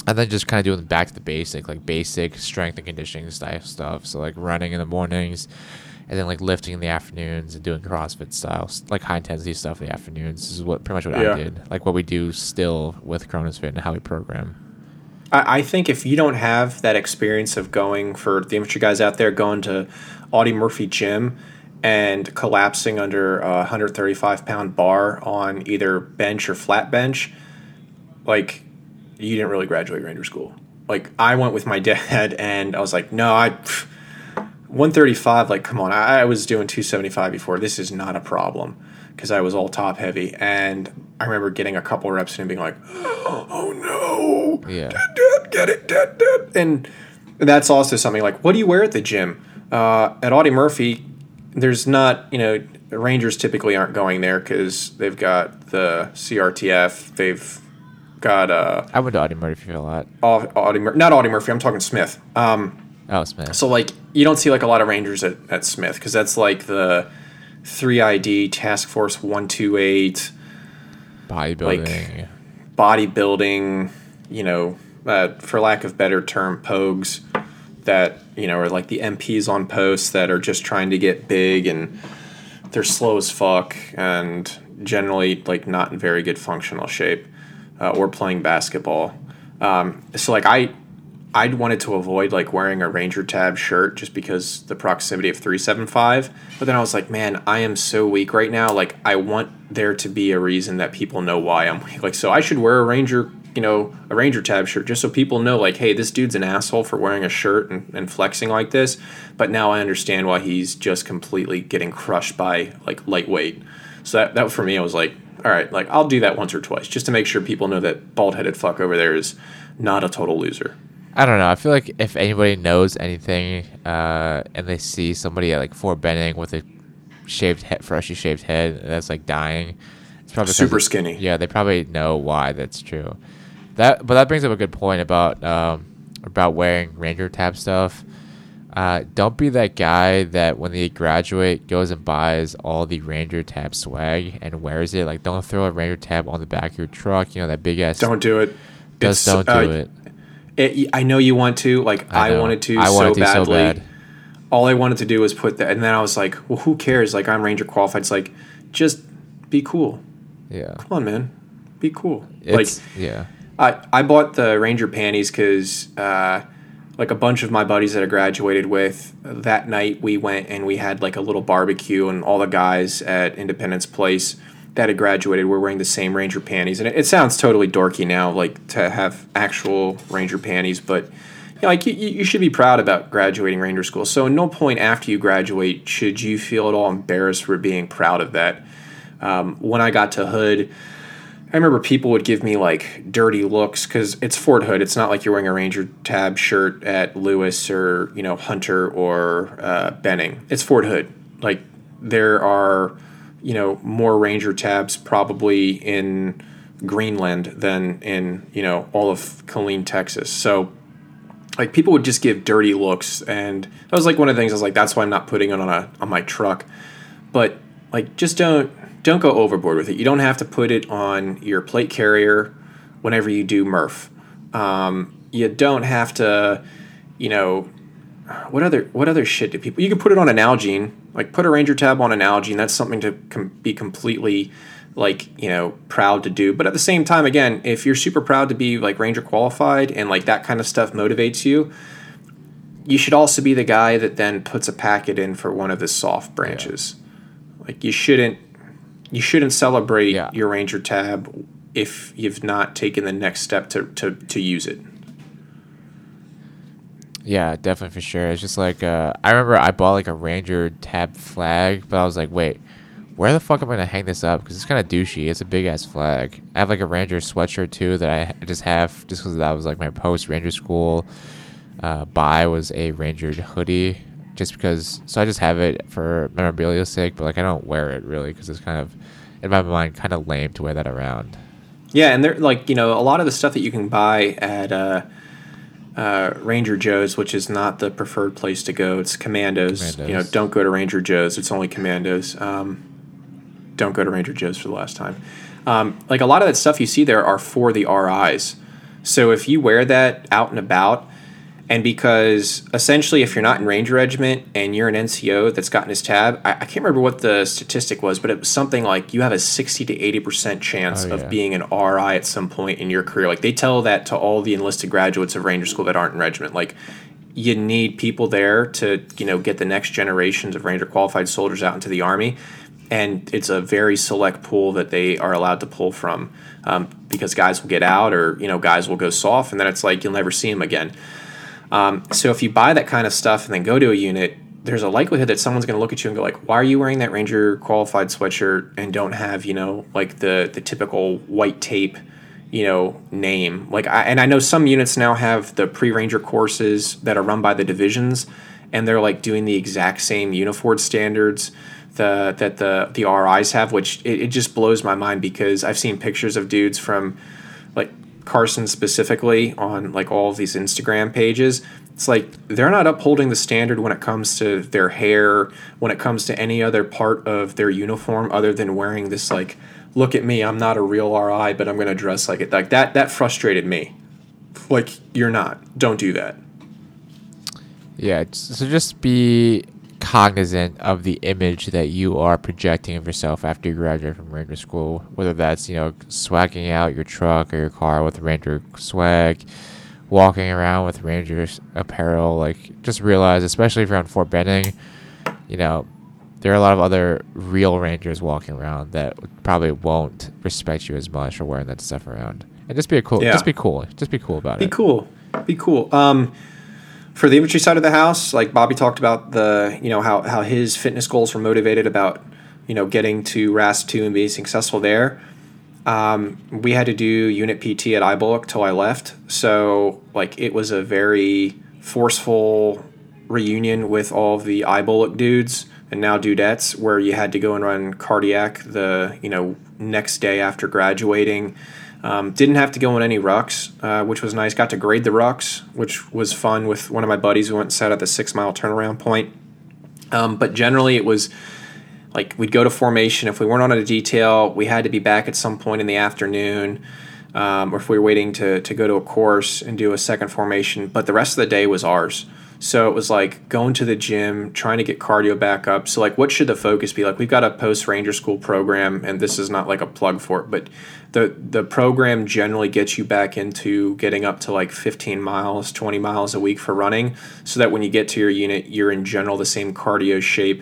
and then just kind of doing back to the basic, like basic strength and conditioning style stuff. So like running in the mornings, and then like lifting in the afternoons and doing CrossFit style, like high intensity stuff in the afternoons. This is what pretty much what Yeah. I did, like what we do still with Cronus Fit and how we program. I, I think if you don't have that experience of going for the infantry guys out there going to Audie Murphy gym and collapsing under a 135 pound bar on either bench or flat bench, like you didn't really graduate Ranger school. Like I went with my dad and I was like, no, I. 135, like, come on. I, I was doing 275 before. This is not a problem because I was all top heavy. And I remember getting a couple reps and being like, oh no Yeah. dad, get it, dad, dad. And that's also something like, what do you wear at the gym? Uh, at Audie Murphy, there's not, you know, Rangers typically aren't going there because they've got the CRTF, they've got uh, I went to Audie Murphy a lot. Au- Audie, Mur- not Audie Murphy, I'm talking Smith. Um, Oh, Smith. so like you don't see like a lot of Rangers at, at Smith because that's like the 3ID Task Force 128 Bodybuilding. bodybuilding, you know, uh, for lack of better term, pogues that you know are like the MPs on posts that are just trying to get big and they're slow as fuck and generally like not in very good functional shape uh, or playing basketball. Um, so like I. I wanted to avoid like wearing a Ranger tab shirt just because the proximity of 375. But then I was like, man, I am so weak right now. Like I want there to be a reason that people know why I'm weak. Like so I should wear a Ranger, you know, a Ranger tab shirt just so people know like, hey, this dude's an asshole for wearing a shirt and, and flexing like this. But now I understand why he's just completely getting crushed by like lightweight. So that, that for me, I was like, all right, like I'll do that once or twice just to make sure people know that bald headed fuck over there is not a total loser. I don't know. I feel like if anybody knows anything, uh, and they see somebody at like Fort Benning with a shaved head, freshly shaved head that's like dying, it's probably Super skinny. Yeah, they probably know why that's true. That, but that brings up a good point about um, about wearing Ranger tab stuff. Uh, don't be that guy that when they graduate goes and buys all the Ranger tab swag and wears it. Like, don't throw a Ranger tab on the back of your truck. You know that big ass. Don't do it. just It's, don't do uh, it. it. I know you want to. Like I, know. wanted to I so wanted to badly. so bad. All I wanted to do was put that, and then I was like, "Well, who cares? Like I'm Ranger qualified. It's like, just be cool. Yeah. Come on, man, be cool. It's, like yeah. I, I bought the Ranger panties because, uh, like, a bunch of my buddies that I graduated with, that night we went and we had, like, a little barbecue, and all the guys at Independence Place that had graduated were wearing the same Ranger panties. And it, it sounds totally dorky now, like, to have actual Ranger panties, but, you know, like, you, you should be proud about graduating Ranger school. So, at no point after you graduate should you feel at all embarrassed for being proud of that. Um, when I got to Hood, I remember people would give me like dirty looks because it's Fort Hood. It's not like you're wearing a Ranger tab shirt at Lewis or you know Hunter or uh, Benning. It's Fort Hood. Like there are you know more Ranger tabs probably in Greenland than in you know all of Killeen, Texas. So like people would just give dirty looks, and that was like one of the things I was like, that's why I'm not putting it on a on my truck. But like just don't don't go overboard with it. You don't have to put it on your plate carrier whenever you do Murph. Um, you don't have to, you know, what other what other shit do people? You can put it on an Nalgene, like put a Ranger tab on an Nalgene. That's something to com- be completely like you know proud to do. But at the same time, again, if you're super proud to be like Ranger qualified and like that kind of stuff motivates you, you should also be the guy that then puts a packet in for one of the soft branches. Like you shouldn't you shouldn't celebrate Yeah. your Ranger tab if you've not taken the next step to, to, to use it. Yeah, definitely for sure. It's just like uh, I remember I bought like a Ranger tab flag, but I was like, wait, where the fuck am I gonna hang this up? Because it's kind of douchey. It's a big ass flag. I have like a Ranger sweatshirt too that I just have just because that was like my post Ranger school uh, buy was a Ranger hoodie. Just because, so I just have it for memorabilia's sake, but like I don't wear it really because it's kind of, in my mind, kind of lame to wear that around. Yeah, and they're like you know a lot of the stuff that you can buy at uh, uh, Ranger Joe's, which is not the preferred place to go. It's Commandos. Commandos. You know, don't go to Ranger Joe's. It's only Commandos. Um, don't go to Ranger Joe's for the last time. Um, like a lot of that stuff you see there are for the RIs. So if you wear that out and about, and because essentially if you're not in Ranger Regiment and you're an NCO that's gotten his tab, I, I can't remember what the statistic was, but it was something like you have a 60 to 80% chance Oh, of yeah. being an RI at some point in your career. Like they tell that to all the enlisted graduates of Ranger School that aren't in regiment. Like you need people there to, you know, get the next generations of Ranger qualified soldiers out into the Army. And it's a very select pool that they are allowed to pull from um, because guys will get out or, you know, guys will go soft and then it's like you'll never see them again. Um, so if you buy that kind of stuff and then go to a unit, there's a likelihood that someone's going to look at you and go like, "Why are you wearing that Ranger qualified sweatshirt and don't have you know like the the typical white tape, you know, name?" Like, I, and I know some units now have the pre Ranger courses that are run by the divisions, and they're like doing the exact same uniform standards the that the the RIs have, which it, it just blows my mind because I've seen pictures of dudes from Carson specifically on like all of these Instagram pages. It's like they're not upholding the standard when it comes to their hair, when it comes to any other part of their uniform other than wearing this like look at me, I'm not a real RI, but I'm going to dress like it. Like that that frustrated me. Like you're not. Don't do that. Yeah, so just be cognizant of the image that you are projecting of yourself after you graduate from Ranger School, whether that's, you know, swagging out your truck or your car with Ranger swag, walking around with Ranger apparel. Like, just realize, especially if you're on Fort Benning, you know, there are a lot of other real Rangers walking around that probably won't respect you as much for wearing that stuff around. And just be a cool, Yeah. just be cool, just be cool about it. Be cool. Be cool. Um, for the infantry side of the house, like Bobby talked about the, you know, how, how his fitness goals were motivated about, you know, getting to RASP 2 and being successful there. Um, we had to do unit PT at IBOLC till I left. So, like, it was a very forceful reunion with all the IBOLC dudes and now dudettes where you had to go and run cardiac the, you know, next day after graduating. Um, didn't have to go on any rucks, uh, which was nice. Got to grade the rucks, which was fun with one of my buddies. We went and sat at the six mile turnaround point. Um, but generally, it was like we'd go to formation. If we weren't on a detail, we had to be back at some point in the afternoon. Um, or if we were waiting to, to go to a course and do a second formation. But the rest of the day was ours. So it was like going to the gym, trying to get cardio back up. So, like, what should the focus be? Like, we've got a post Ranger School program, and this is not like a plug for it, but the, the program generally gets you back into getting up to like 15 miles, 20 miles a week for running, so that when you get to your unit, you're in general the same cardio shape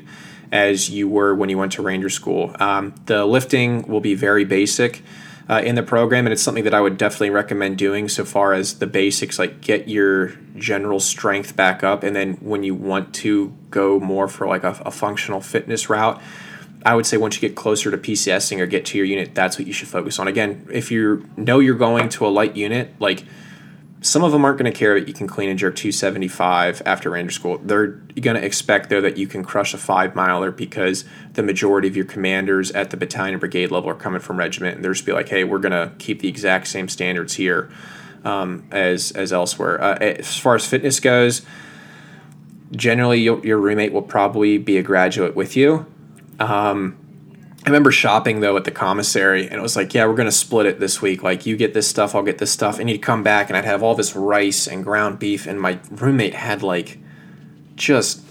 as you were when you went to Ranger School. Um, the lifting will be very basic uh, in the program, and it's something that I would definitely recommend doing so far as the basics, like get your general strength back up, and then when you want to go more for like a, a functional fitness route. I would say once you get closer to PCSing or get to your unit, that's what you should focus on. Again, if you know you're going to a light unit, like some of them aren't going to care that you can clean and jerk 275 after Ranger School. They're going to expect, though, that you can crush a five miler because the majority of your commanders at the battalion and brigade level are coming from regiment. And they're just be like, hey, we're going to keep the exact same standards here um, as, as elsewhere. Uh, as far as fitness goes, generally your, your roommate will probably be a graduate with you. Um, I remember shopping though at the commissary, and it was like, yeah, we're gonna split it this week. Like, you get this stuff, I'll get this stuff, and he'd come back, and I'd have all this rice and ground beef, and my roommate had like just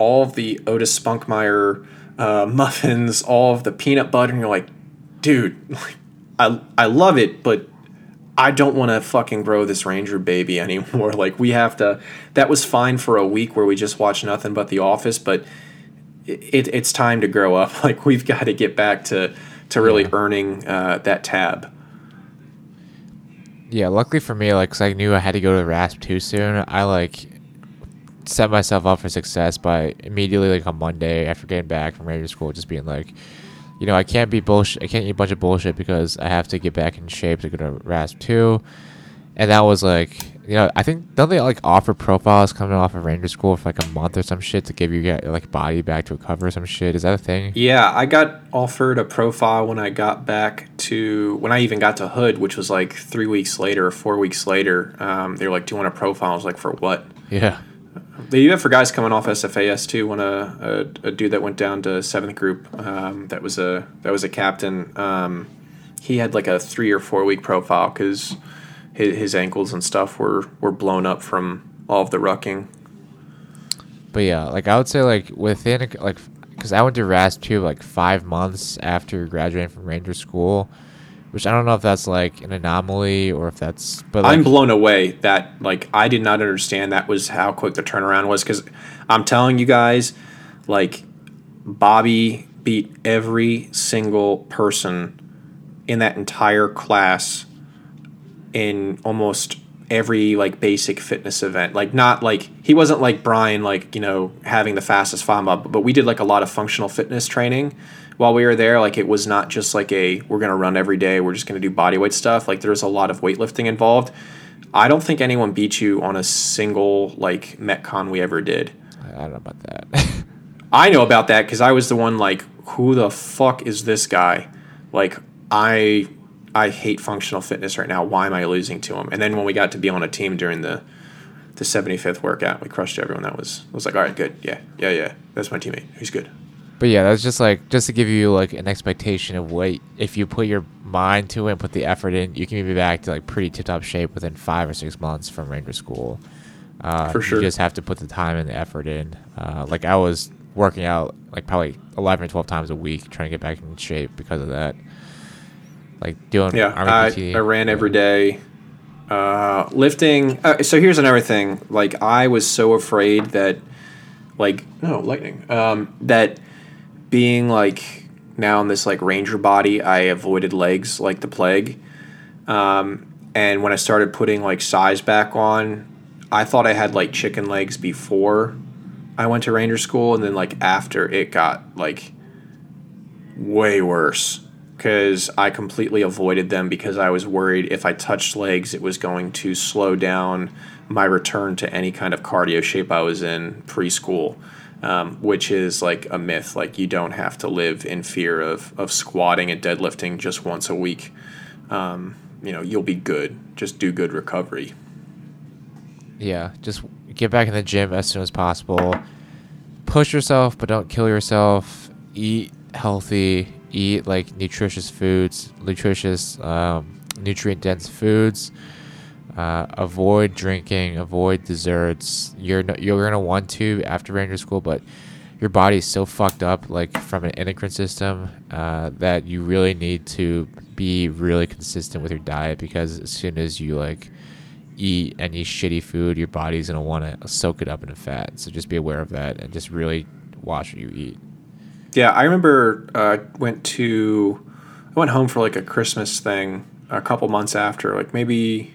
all of the Otis Spunkmeyer uh, muffins, all of the peanut butter, and you're like, dude, I I love it, but I don't want to fucking grow this Ranger baby anymore. Like, we have to. That was fine for a week where we just watched nothing but The Office, but it, it's time to grow up. Like we've got to get back to to really Yeah. earning uh, that tab. Yeah, luckily for me, like, 'cause I knew I had to go to RASP too soon. I like set myself up for success by immediately like on Monday after getting back from Ranger school, just being like, you know, I can't be bullshit. I can't eat a bunch of bullshit because I have to get back in shape to go to RASP two, and that was like, you know, I think don't they like offer profiles coming off of Ranger school for like a month or some shit to give you your like body back to recover or some shit? Is that a thing? Yeah, I got offered a profile when I got back to when I even got to Hood, which was like three weeks later or four weeks later. Um, they were like, "Do you want a profile?" I was like, "For what?" Yeah. They even have for guys coming off SFAS too. When a, a, a dude that went down to seventh group, um, that was a that was a captain. Um, he had like a three or four week profile because his, his ankles and stuff were were blown up from all of the rucking. But yeah, like I would say, like within like, because I went to RASP two like five months after graduating from Ranger school, which I don't know if that's like an anomaly or if that's. But like, I'm blown away that like I did not understand that was how quick the turnaround was because I'm telling you guys, like Bobby beat every single person in that entire class in almost every like basic fitness event. Like not like he wasn't like Brian like, you know, having the fastest FOMA, but we did like a lot of functional fitness training while we were there. Like it was not just like a we're gonna run every day, we're just gonna do body weight stuff. Like there's a lot of weightlifting involved. I don't think anyone beat you on a single like Metcon we ever did. I don't know about that. I know about that because I was the one like, who the fuck is this guy? Like I I hate functional fitness right now. Why am I losing to him? And then when we got to be on a team during the the 75th workout, we crushed everyone. That was was like, all right, good, yeah, yeah, yeah. That's my teammate. He's good. But yeah, that's just like just to give you like an expectation of what if you put your mind to it and put the effort in, you can be back to like pretty tip top shape within five or six months from Ranger School. Uh, For sure. You just have to put the time and the effort in. Uh, like I was working out like probably eleven or twelve times a week trying to get back in shape because of that. Like doing Yeah, I. I ran every day. Uh, lifting. Uh, so here's another thing. Like I was so afraid that, like, no lightning. Um, that being like now in this like ranger body, I avoided legs like the plague. Um, and when I started putting like size back on, I thought I had like chicken legs before I went to ranger school, and then like after it got like way worse because I completely avoided them because I was worried if I touched legs, it was going to slow down my return to any kind of cardio shape I was in preschool, um, which is like a myth. Like, you don't have to live in fear of, of squatting and deadlifting just once a week. Um, you know, you'll be good. Just do good recovery. Yeah, just get back in the gym as soon as possible. Push yourself, but don't kill yourself. Eat healthy. Eat like nutritious foods, nutritious, um, nutrient dense foods. Uh, avoid drinking. Avoid desserts. You're no, you're gonna want to after ranger school, but your body's so fucked up, like from an endocrine system, uh, that you really need to be really consistent with your diet because as soon as you like eat any shitty food, your body's gonna want to soak it up into fat. So just be aware of that and just really watch what you eat. Yeah, I remember uh, went to I went home for like a Christmas thing a couple months after, like maybe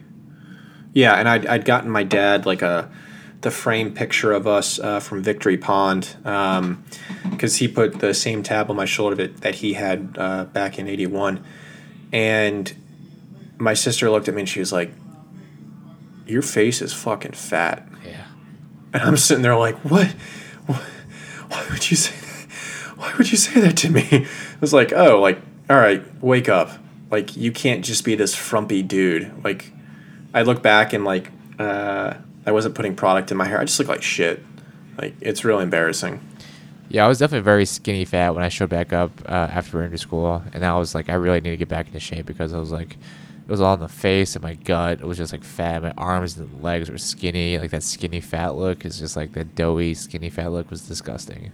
yeah, and I'd, I'd gotten my dad like a the frame picture of us uh, from Victory Pond because he put the same tab on my shoulder that, that he had uh, back in '81, and my sister looked at me and she was like, "Your face is fucking fat." Yeah. And I'm sitting there like, what? Why, why would you say that? Why would you say that to me? I was like, oh, like, all right, wake up. Like, you can't just be this frumpy dude. Like, I look back and like, uh, I wasn't putting product in my hair. I just look like shit. Like, it's really embarrassing. Yeah, I was definitely very skinny fat when I showed back up uh, after ranger school, and I was like, I really need to get back into shape because I was like, it was all in the face and my gut. It was just like fat. My arms and legs were skinny. Like that skinny fat look is just like that doughy skinny fat look was disgusting.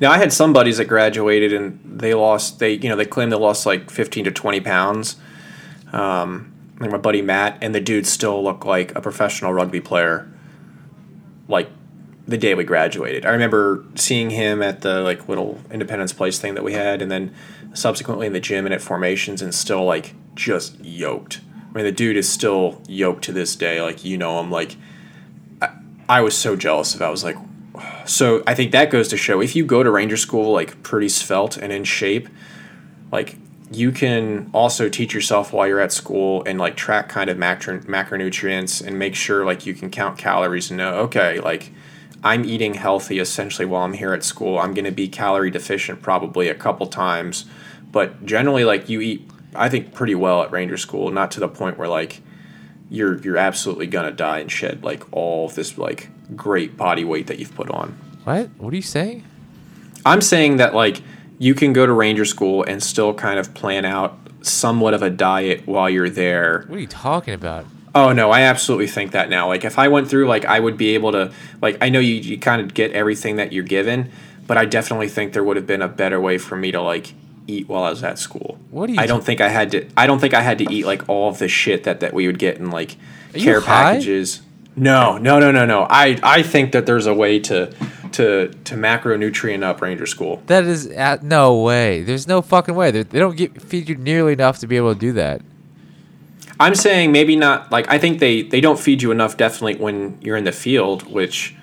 Now, I had some buddies that graduated and they lost, they, you know, they claimed they lost like 15 to 20 pounds. Um, like my buddy Matt, and the dude still looked like a professional rugby player. Like the day we graduated, I remember seeing him at the like little Independence Place thing that we had, and then subsequently in the gym and at formations, and still like just yoked. I mean, the dude is still yoked to this day. Like you know him, like I, was so jealous of. I was like, so I think that goes to show if you go to Ranger School like pretty svelte and in shape, like you can also teach yourself while you're at school and like track kind of macro macronutrients and make sure like you can count calories and know okay like I'm eating healthy essentially while I'm here at school. I'm going to be calorie deficient probably a couple times, but generally like you eat I think pretty well at Ranger School, not to the point where like you're you're absolutely gonna die and shed like all this like great body weight that you've put on. What? What are you saying? I'm saying that like you can go to Ranger School and still kind of plan out somewhat of a diet while you're there. What are you talking about? Oh no, I absolutely think that now. Like if I went through like I would be able to like I know you, you kind of get everything that you're given, but I definitely think there would have been a better way for me to like eat while I was at school. What do you I don't t- think I had to I don't think I had to eat like all of the shit that, that we would get in like Are care packages. No, no, no, no, no. I, I think that there's a way to to to macronutrient up Ranger School. That is uh, no way. There's no fucking way. They, they don't get, feed you nearly enough to be able to do that. I'm saying maybe not like I think they they don't feed you enough definitely when you're in the field, which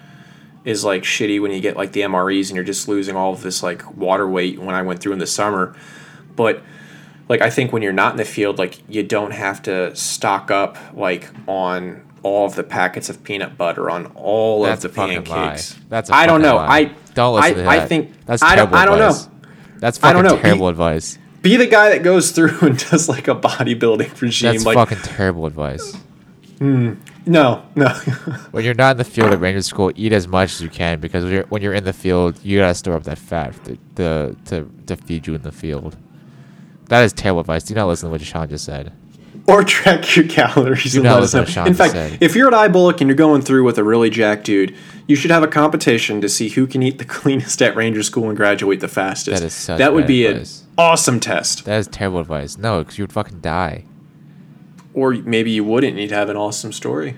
is like shitty when you get like the MREs and you're just losing all of this like water weight when I went through in the summer. But like I think when you're not in the field, like you don't have to stock up like on all of the packets of peanut butter on all That's of the pancakes. That's a I don't know. lie. I don't listen I, to that. I think that's I don't terrible I don't know. That's I don't know. terrible Be- advice. Be the guy that goes through and does like a bodybuilding regime. That's like fucking terrible advice. Hmm. no, no. When you're not in the field at Ranger School, eat as much as you can because when you're, when you're in the field, you gotta store up that fat to, to to to feed you in the field. That is terrible advice. Do not listen to what Sean just said. Or track your calories and let us know. In fact, said. if you're at IBOLC and you're going through with a really jacked dude, you should have a competition to see who can eat the cleanest at Ranger School and graduate the fastest. That is such that would be advice. an awesome test. That is terrible advice. No, because you would fucking die. Or maybe you wouldn't. You'd have an awesome story.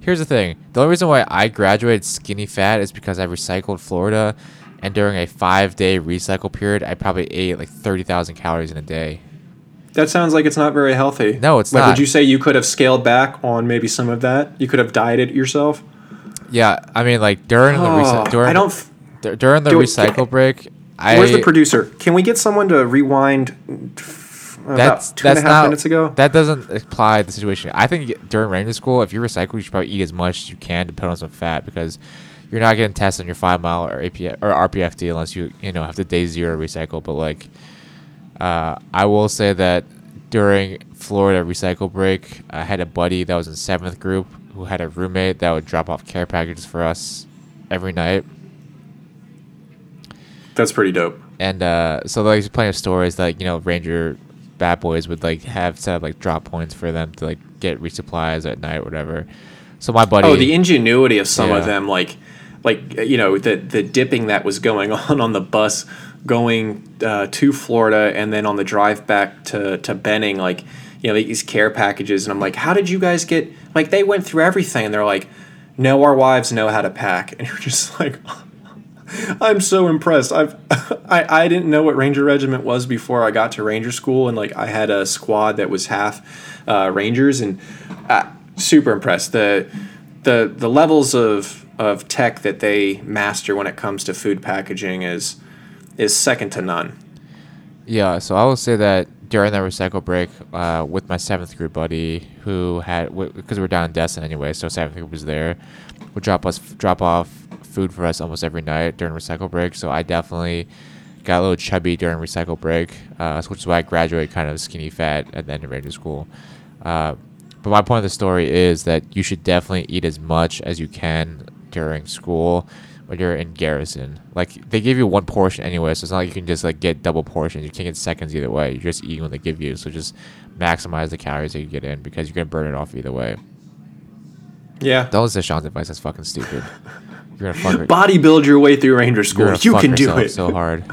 Here's the thing: the only reason why I graduated skinny fat is because I recycled Florida, and during a five-day recycle period, I probably ate like thirty thousand calories in a day. That sounds like it's not very healthy. No, it's like, not. Would you say you could have scaled back on maybe some of that? You could have dieted yourself. Yeah, I mean, like during the Oh, during I don't. f- dur- during the do it- recycle break, I Where's the producer? Can we get someone to rewind f- about That's two and a half not minutes ago? That doesn't apply to the situation. I think during Ranger School, if you recycle, you should probably eat as much as you can to put on some fat because you're not getting tested on your five mile or AP or RPFT unless you you know have the day zero recycle. But like, uh, I will say that during Florida recycle break, I had a buddy that was in seventh group who had a roommate that would drop off care packages for us every night. That's pretty dope. And uh, so like there's plenty of stories that you know Ranger bad boys would like have set up like drop points for them to like get resupplies at night or whatever. So my buddy, Oh, the ingenuity of some Yeah. of them, like, like you know, the the dipping that was going on on the bus going uh, to Florida, and then on the drive back to to Benning, like, you know, these care packages, and I'm like, how did you guys get? Like, they went through everything, and they're like, no, our wives know how to pack, and you're just like. I'm so impressed. I've I, I didn't know what Ranger Regiment was before I got to Ranger School, and like I had a squad that was half uh, Rangers, and uh, super impressed. The the the levels of of tech that they master when it comes to food packaging is is second to none. yeah. So I will say that during that recycle break, uh, with my seventh group buddy who had because we were down in Destin anyway, so seventh group was there, would drop us drop off food for us almost every night during recycle break. So I definitely got a little chubby during recycle break, uh, which is why I graduated kind of skinny fat at the end of Ranger School. Uh, but my point of the story is that you should definitely eat as much as you can during school when you're in garrison. Like they give you one portion anyway, so it's not like you can just like get double portions. You can't get seconds either way. You're just eating what they give you. So just maximize the calories that you get in because you're gonna burn it off either way. Yeah. Don't listen to Sean's advice. That's fucking stupid. You're gonna fuck. it- Bodybuild your way through Ranger School. You can do it. so hard.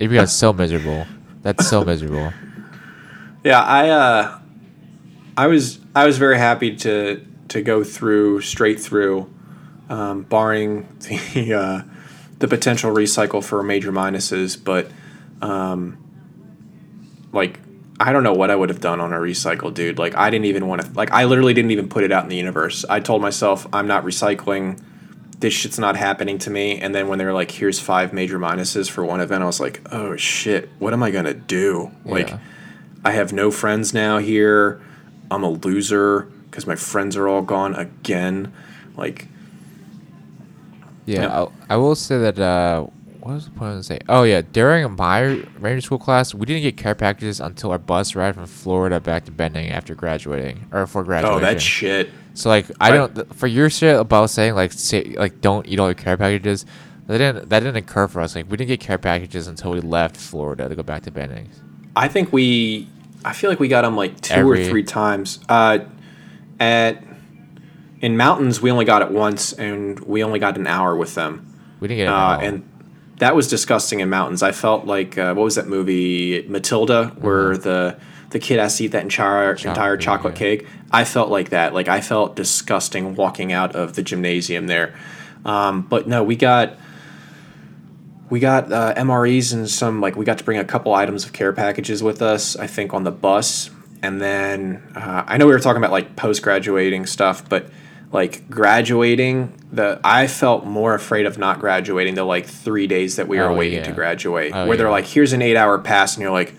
You got so miserable, that's so miserable. Yeah, I uh, I was I was very happy to to go through straight through, um, barring the uh, the potential recycle for major minuses, but um, like I don't know what I would have done on a recycle, dude. Like I didn't even want to like I literally didn't even put it out in the universe. I told myself I'm not recycling this shit's not happening to me. And then when they were like, here's five major minuses for one event, I was like, oh shit, what am I gonna do? Like, I have no friends now here. I'm a loser because my friends are all gone again. Like, Yeah, Yeah. I, I will say that. Uh, what was the point I was gonna say? Oh yeah, during my ranger school class, we didn't get care packages until our bus ride from Florida back to Benning after graduating or for graduation. oh, that shit. So like, I Right. don't th- for your shit about saying like say like don't eat all your care packages. That didn't that didn't occur for us. Like we didn't get care packages until we left Florida to go back to Benning. I think we, I feel like we got them like two Every- or three times. Uh, at in mountains, we only got it once, and we only got an hour with them. We didn't get it. Uh, and that was disgusting in mountains. I felt like uh, what was that movie Matilda, where the the kid has to eat that entire entire Chocolate, chocolate yeah. cake. I felt like that. Like I felt disgusting walking out of the gymnasium there. Um, but no, we got we got uh, MREs and some like we got to bring a couple items of care packages with us. I think on the bus, and then uh, I know we were talking about like post graduating stuff, but like graduating, the I felt more afraid of not graduating the like three days that we were Oh, waiting yeah. to graduate, Oh, where they're yeah. like, "Here's an eight hour pass," and you're like,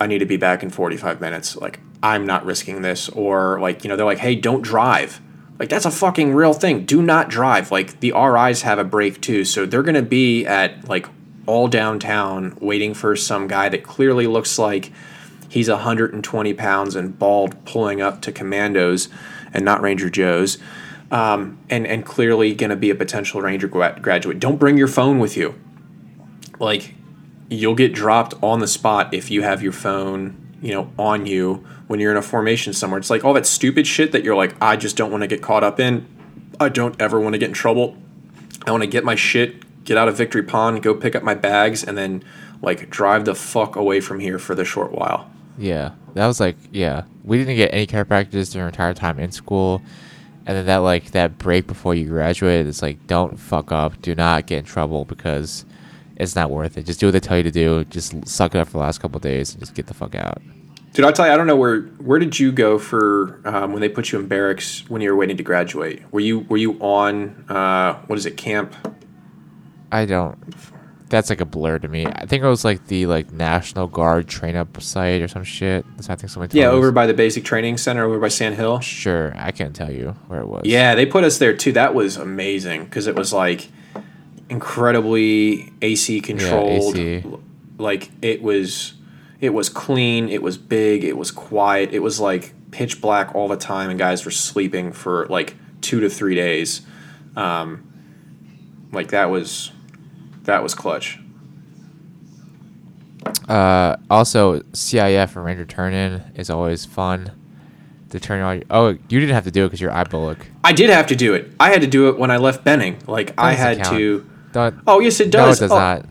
"I need to be back in 45 minutes." Like I'm not risking this, or like you know they're like, "Hey, don't drive." Like that's a fucking real thing. Do not drive. Like the RIs have a break too, so they're gonna be at like all downtown waiting for some guy that clearly looks like he's 120 pounds and bald, pulling up to commandos and not Ranger Joe's, um, and and clearly gonna be a potential Ranger gra- graduate. Don't bring your phone with you. Like you'll get dropped on the spot if you have your phone, you know, on you when you're in a formation somewhere. It's like all that stupid shit that you're like, I just don't want to get caught up in. I don't ever want to get in trouble. I want to get my shit, get out of Victory Pond, go pick up my bags, and then like drive the fuck away from here for the short while. Yeah, that was like yeah. We didn't get any packages during our entire time in school, and then that like that break before you graduate, it's like don't fuck up, do not get in trouble because it's not worth it. Just do what they tell you to do. Just suck it up for the last couple of days and just get the fuck out. Dude, I tell you, I don't know where where did you go for um, when they put you in barracks when you were waiting to graduate? Were you were you on uh, what is it camp? I don't. That's like a blur to me. I think it was like the like National Guard train up site or some shit. That's I think. Told Yeah, over by the basic training center over by Sand Hill. Sure, I can't tell you where it was. Yeah, they put us there too. That was amazing because it was like incredibly AC controlled. Yeah, AC. Like it was, it was clean. It was big. It was quiet. It was like pitch black all the time, and guys were sleeping for like two to three days. Um, like that was, that was clutch. Uh, also, CIF and Ranger turn in is always fun. To turn on. Oh, you didn't have to do it because you're bullock. I did have to do it. I had to do it when I left Benning. Like I had count. to. Don't, Oh yes, it does. no, it does oh, not.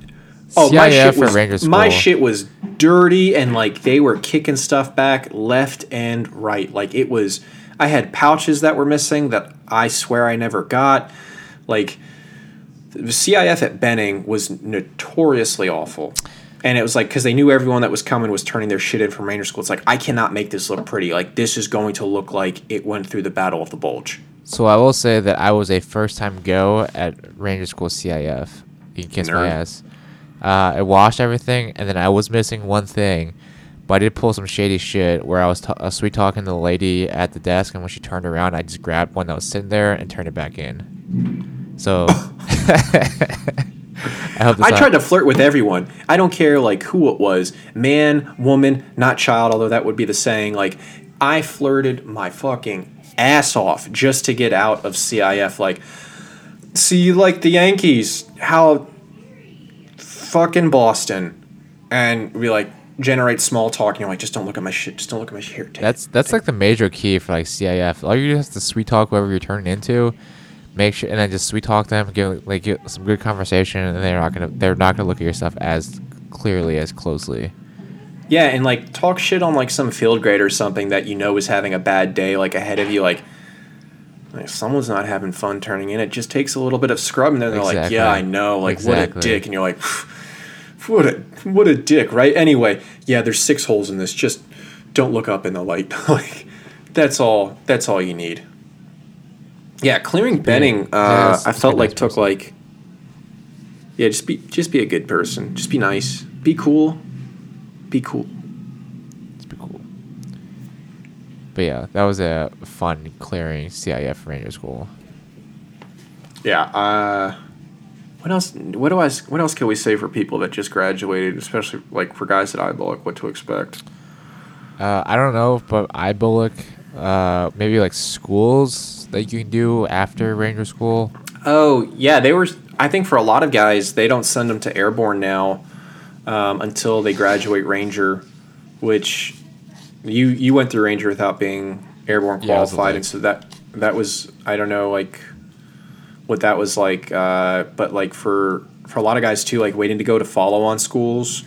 Oh, CIF my shit was Ranger school. my shit was dirty and like they were kicking stuff back left and right. Like it was, I had pouches that were missing that I swear I never got. Like the CIF at Benning was notoriously awful. And it was like because they knew everyone that was coming was turning their shit in from Ranger School. It's like I cannot make this look pretty. Like this is going to look like it went through the Battle of the Bulge. So I will say that I was a first time go at Ranger School CIF. You can kiss my ass. Uh, I washed everything, and then I was missing one thing, but I did pull some shady shit where I was, uh, sweet talking to the lady at the desk, and when she turned around, I just grabbed one that was sitting there and turned it back in. So I I tried to flirt with everyone. I don't care like who it was, man, woman, not child. Although that would be the saying. Like I flirted my fucking ass off just to get out of CIF. Like, see, you like the Yankees, how fucking Boston, and we like generate small talk. And you're like, just don't look at my shit. Just don't look at my shit. Here, That's that's like the major key for like CIF. All you do is to sweet talk whoever you're turning into, make sure, and then just sweet talk them, give like get some good conversation, and they're not gonna they're not gonna look at your stuff as clearly as closely. Yeah, and like talk shit on like some field grade or something that you know is having a bad day, like ahead of you, like. If someone's not having fun turning in, it just takes a little bit of scrub, and then they're like, "Yeah, I know, like what a dick," and you're like, "What a what a dick," right? Anyway, yeah, there's six holes in this. Just don't look up in the light. like that's all. That's all you need. Yeah, clearing Benning, yeah, uh, it's- I felt like nice took person. like. Yeah, just be just be a good person. Just be nice. Be cool. Be cool. It's pretty cool. But yeah, that was a fun clearing CIF Ranger School. Yeah. Uh, what else? What do I? What else can we say for people that just graduated, especially like for guys at IBOLC? What to expect? Uh, I don't know, but IBOLC, uh, maybe like schools that you can do after Ranger School. Oh yeah, they were. I think for a lot of guys, they don't send them to airborne now um, until they graduate Ranger, which you you went through Ranger without being airborne Yeah, qualified, like- and so that that was I don't know like what that was like, uh, but like for for a lot of guys too, like waiting to go to follow on schools.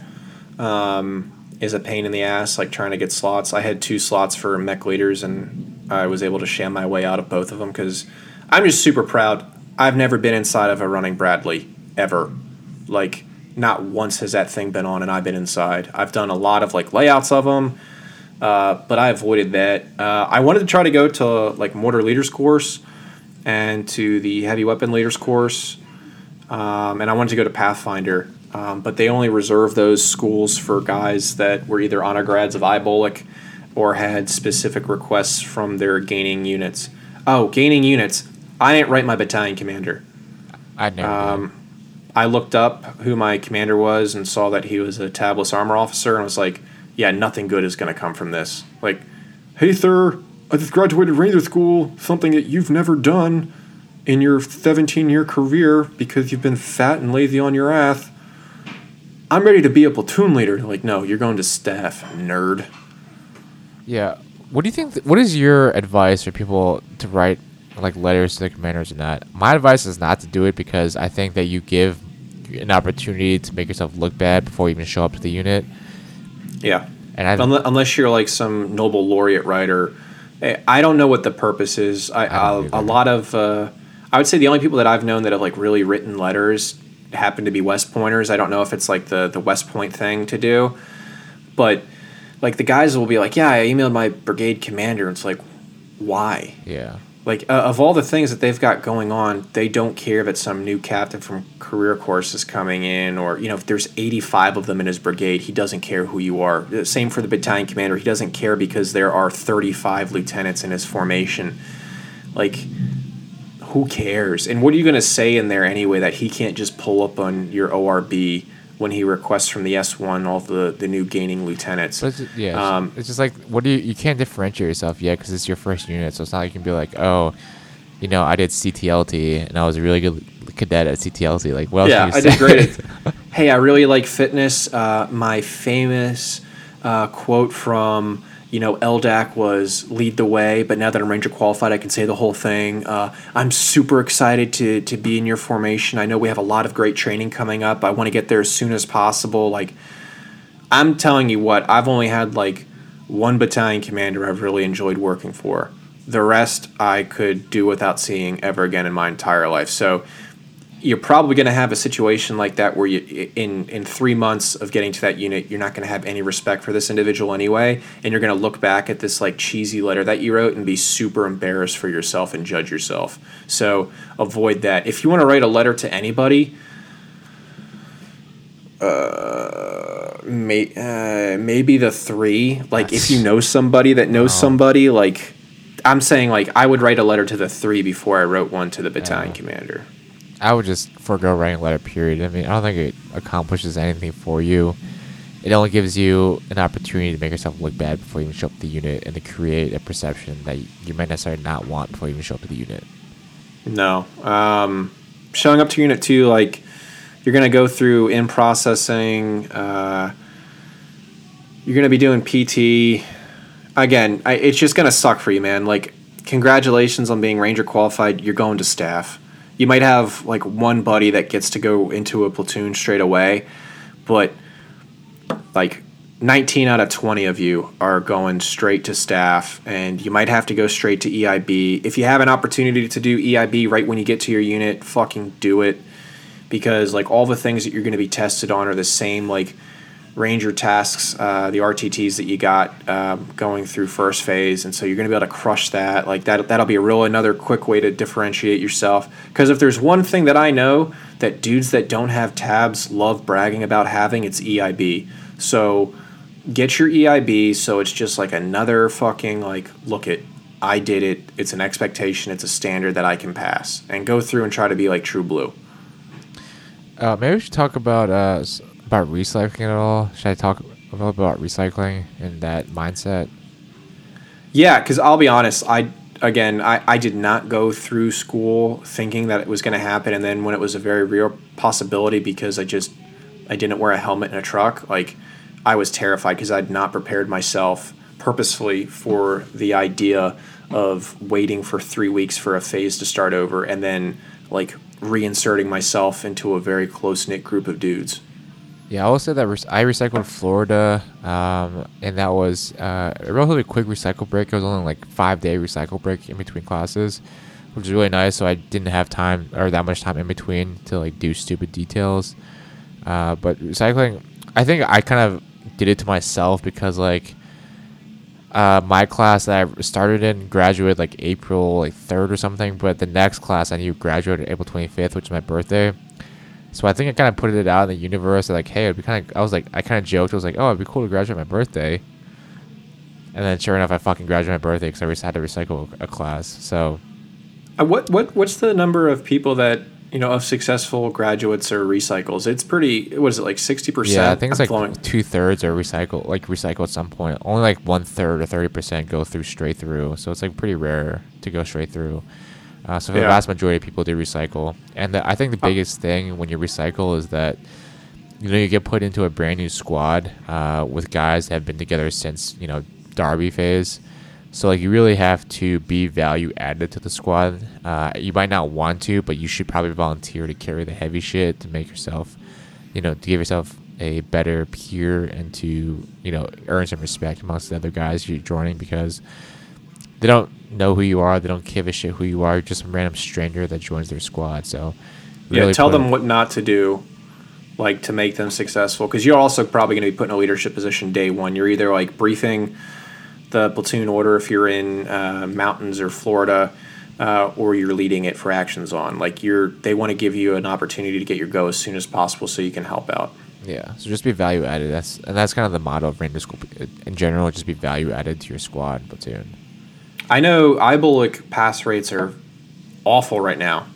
Um, is a pain in the ass, like trying to get slots. I had two slots for mech leaders, and I was able to sham my way out of both of them because I'm just super proud. I've never been inside of a running Bradley ever. Like, not once has that thing been on, and I've been inside. I've done a lot of like layouts of them, uh, but I avoided that. Uh, I wanted to try to go to like mortar leaders course and to the heavy weapon leaders course, um, and I wanted to go to Pathfinder. Um, but they only reserve those schools for guys that were either honor grads of IBOLC or had specific requests from their gaining units. Oh, gaining units. I didn't write my battalion commander. I never. Um, I looked up who my commander was and saw that he was a tabless armor officer, and was like, "Yeah, nothing good is going to come from this." Like, hey, sir, I just graduated Ranger School, something that you've never done in your 17-year career because you've been fat and lazy on your ass. I'm ready to be a platoon leader. Like, no, you're going to staff, nerd. Yeah. What do you think? Th- what is your advice for people to write like letters to their commanders or not? My advice is not to do it because I think that you give an opportunity to make yourself look bad before you even show up to the unit. Yeah. And I Unle- Unless you're like some Nobel laureate writer, Eh, I don't know what the purpose is. I, I I a lot of uh, I would say the only people that I've known that have like really written letters happen to be West Pointers. I don't know if it's like the the West Point thing to do, but like the guys will be like, "Yeah, I emailed my brigade commander." It's like, why? yeah. Like uh, of all the things that they've got going on, they don't care that some new captain from career course is coming in, or you know, if there's 85 of them in his brigade, he doesn't care who you are. Same for the battalion commander; he doesn't care because there are 35 lieutenants in his formation. Like, who cares? And what are you going to say in there anyway that he can't just pull up on your ORB when he requests from the S1 all the the new gaining lieutenants? It's, yeah, it's, Um, it's just like what do you you can't differentiate yourself yet because it's your first unit, so it's not like you can be like, oh, you know, I did CTLT and I was a really good cadet at CTLT. Like, well, yeah, I did great. hey, I really like fitness. Uh, my famous uh, quote from you know LDAC was "lead the way," but now that I'm Ranger qualified, I can say the whole thing. Uh, I'm super excited to to be in your formation. I know we have a lot of great training coming up. I want to get there as soon as possible. Like, I'm telling you what, I've only had like one battalion commander I've really enjoyed working for. The rest I could do without seeing ever again in my entire life. So you're probably going to have a situation like that where you in in 3 months of getting to that unit you're not going to have any respect for this individual anyway and you're going to look back at this like cheesy letter that you wrote and be super embarrassed for yourself and judge yourself. So avoid that. If you want to write a letter to anybody uh, may, uh, maybe the three. Like, if you know somebody that knows somebody, like, I'm saying, like, I would write a letter to the three before I wrote one to the battalion Yeah. commander. I would just forego writing a letter. Period. I mean, I don't think it accomplishes anything for you. It only gives you an opportunity to make yourself look bad before you even show up to the unit, and to create a perception that you might necessarily not want before you even show up to the unit. No. Um, showing up to unit two, like, you're going to go through in processing. Uh, you're going to be doing PT. Again, I, it's just going to suck for you, man. Like, congratulations on being Ranger qualified. You're going to staff. You might have, like, one buddy that gets to go into a platoon straight away, but, like, 19 out of 20 of you are going straight to staff, and you might have to go straight to EIB. If you have an opportunity to do EIB right when you get to your unit, fucking do it. Because, like, all the things that you're going to be tested on are the same, like, Ranger tasks, uh, the RTTs that you got um, going through first phase, and so you're going to be able to crush that. Like that, that'll be a real another quick way to differentiate yourself. Because if there's one thing that I know that dudes that don't have tabs love bragging about having, it's EIB. So get your EIB. So it's just like another fucking like look at I did it. It's an expectation. It's a standard that I can pass, and go through and try to be like True Blue. Uh, maybe we should talk about uh, about recycling at all. Should I talk a little about recycling and that mindset? Yeah, because I'll be honest, I again, I, I did not go through school thinking that it was going to happen, and then when it was a very real possibility, because I just I didn't wear a helmet in a truck, like I was terrified because I'd not prepared myself purposefully for the idea of waiting for three weeks for a phase to start over, and then like reinserting myself into a very close knit group of dudes. Yeah, I will say that I recycled Florida, um, and that was uh, a relatively quick recycle break. It was only like five day recycle break in between classes, which is really nice. So I didn't have time or that much time in between to like do stupid details. Uh, but recycling, I think I kind of did it to myself because like uh, my class that I started in graduated like April like third or something, but the next class I knew graduated April twenty fifth, which is my birthday. So I think I kind of put it out in the universe, like, hey, it'd be kind of. I was like, I kind of joked. I was like, oh, it'd be cool to graduate my birthday. And then, sure enough, I fucking graduated my birthday because I just had to recycle a class. So, uh, what what what's the number of people that you know of successful graduates or recycles? It's pretty. What is it like sixty percent? Yeah, I think it's like flowing. two thirds are recycle, like recycle at some point. Only like one third or thirty percent go through straight through. So it's like pretty rare to go straight through. Uh, so for yeah. the vast majority of people, do recycle. And the, I think the biggest thing when you recycle is that you know you get put into a brand new squad uh, with guys that have been together since you know Darby phase. So like you really have to be value added to the squad. Uh, you might not want to, but you should probably volunteer to carry the heavy shit to make yourself, you know, to give yourself a better peer and to you know earn some respect amongst the other guys you're joining because they don't know who you are. They don't give a shit who you are. You're just some random stranger that joins their squad. So really yeah, tell them what not to do, like to make them successful. Because you're also probably going to be put in a leadership position day one. You're either like briefing the platoon order if you're in uh, mountains or Florida. Uh, or you're leading it for actions on. Like you're, they want to give you an opportunity to get your go as soon as possible, so you can help out. Yeah, so just be value added. That's and that's kind of the motto of Ranger School in general. Just be value added to your squad platoon. I know IBOLC pass rates are awful right now.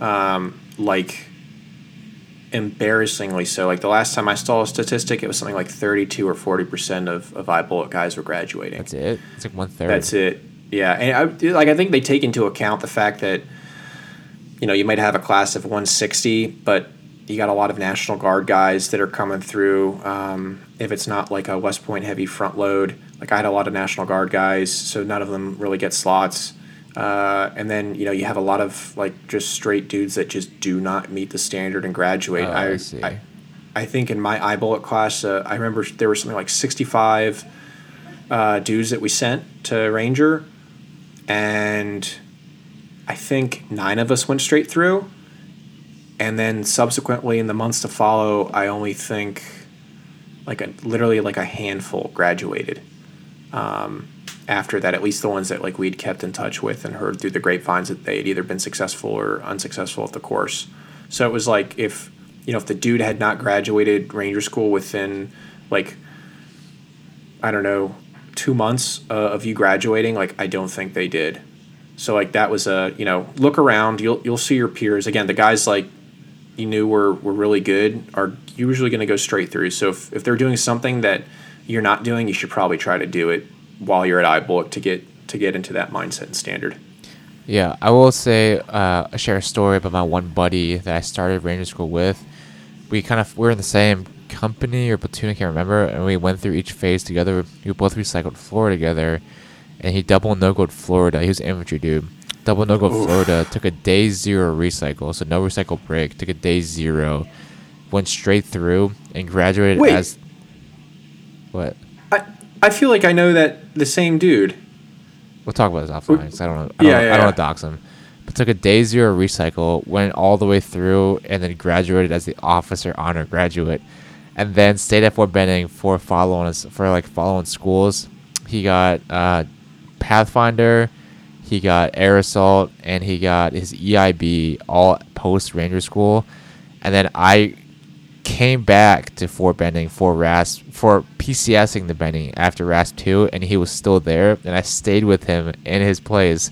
Um, like embarrassingly so. Like the last time I saw a statistic, it was something like 32 or 40 percent of, of IBOLC guys were graduating. That's it. It's like one third. That's it. Yeah, and I, like I think they take into account the fact that you know you might have a class of 160, but you got a lot of National Guard guys that are coming through. Um, if it's not like a West Point heavy front load, like I had a lot of National Guard guys, so none of them really get slots. Uh, and then you know you have a lot of like just straight dudes that just do not meet the standard and graduate. Oh, I, I, see. I, I think in my IBOLC class, uh, I remember there was something like sixty-five uh, dudes that we sent to Ranger, and I think nine of us went straight through. And then subsequently in the months to follow, I only think like a literally like a handful graduated um, after that, at least the ones that like we'd kept in touch with and heard through the grapevines that they had either been successful or unsuccessful at the course. So it was like if you know if the dude had not graduated ranger school within like I don't know two months uh, of you graduating, like I don't think they did. So like that was a you know look around, you'll you'll see your peers again. The guys like you knew were were really good are usually going to go straight through. So if if they're doing something that you're not doing, you should probably try to do it while you're at IBOLC to get to get into that mindset and standard. Yeah, I will say uh, I share a story about my one buddy that I started Ranger School with. We kind of we are in the same company or platoon, I can't remember, and we went through each phase together. We both recycled floor together, and he double no gold Florida. He was an infantry dude. Double no gold Florida took a day zero recycle, so no recycle break. Took a day zero, went straight through, and graduated Wait. as what? I I feel like I know that the same dude. We'll talk about this offline. Cause I don't know. I don't, Yeah, yeah, I don't want to dox him. But took a day zero recycle, went all the way through, and then graduated as the officer honor graduate. and then stayed at Fort Benning for following for like following schools. He got uh, Pathfinder, he got Air Assault, and he got his EIB all post Ranger School, and then I came back to Fort Benning for RASP for PCSing the Benning after RASP two, and he was still there, and I stayed with him in his place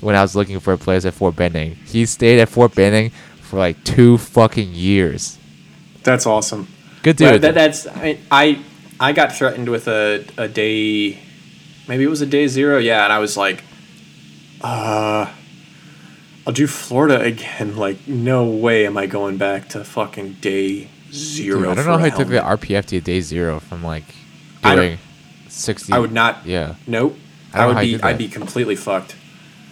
when I was looking for a place at Fort Benning. He stayed at Fort Benning for like two fucking years. That's awesome. Good Well, dude. that, that's I, I I got threatened with a, a day, maybe it was a day zero. Yeah, and I was like, uh, I'll do Florida again. Like, no way am I going back to fucking day zero. Dude, I don't know how he took the. RPF to day zero from like I doing sixty. I would not. Yeah, Nope. I I would be. I'd be completely fucked.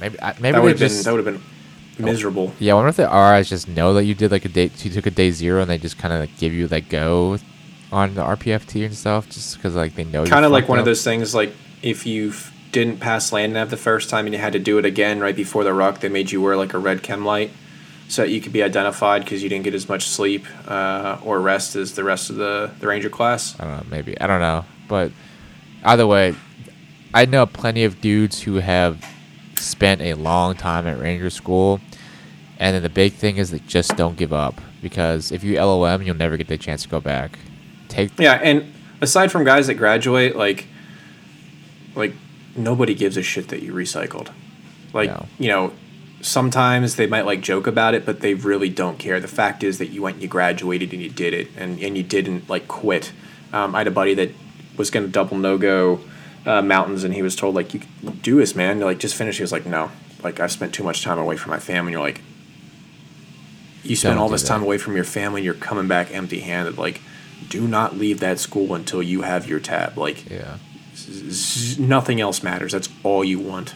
maybe I- maybe That would have been. That would have been miserable. yeah, I wonder if the RIs just know that you did like a day. You took a day zero, and they just kind of like give you like go on the RPFT and stuff, just because like they know. Kind of like one of those things. Like if you f- didn't pass land nav the first time and you had to do it again right before the ruck, they made you wear like a red chem light so that you could be identified because you didn't get as much sleep uh, or rest as the rest of the, the ranger class. I don't know, maybe. I don't know. But either way, I know plenty of dudes who have spent a long time at Ranger School. And then the big thing is that just don't give up. Because if you LOM, you'll never get the chance to go back. Take Yeah, and aside from guys that graduate, like, like nobody gives a shit that you recycled. Like, No. you know, sometimes they might like joke about it, but they really don't care. The fact is that you went and you graduated and you did it, and, and you didn't like quit. Um, I had a buddy that was going to double no go uh, mountains, and he was told like, "You do this, man." You're like, just finish. He was like, "No, like I've spent too much time away from my family." And You're like, you spent all this that. time away from your family. You're coming back empty-handed. Like, do not leave that school until you have your tab. Like, yeah. Nothing else matters. That's all you want.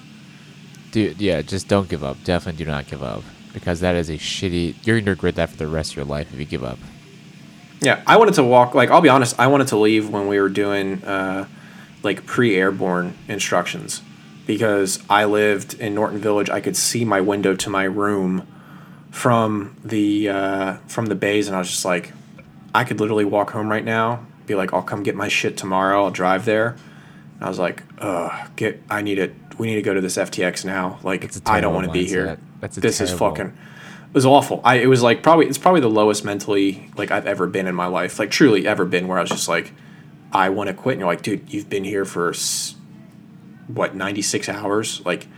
Dude, yeah, just don't give up. Definitely do not give up. Because that is a shitty you're gonna regret that for the rest of your life if you give up. Yeah, I wanted to walk. Like, I'll be honest, I wanted to leave when we were doing uh, like pre-airborne instructions because I lived in Norton Village. I could see my window to my room from the uh, from the bays, and I was just like, I could literally walk home right now. Be like, I'll come get my shit tomorrow. I'll drive there. I was like, Ugh, get. I need it. We need to go to this FTX now. Like, I don't want to be here. That's a this is fucking. It was awful. I it was like probably it's probably the lowest mentally like I've ever been in my life. Like truly ever been where I was just like, I want to quit. And you're like, dude, you've been here for what 96 hours. Like,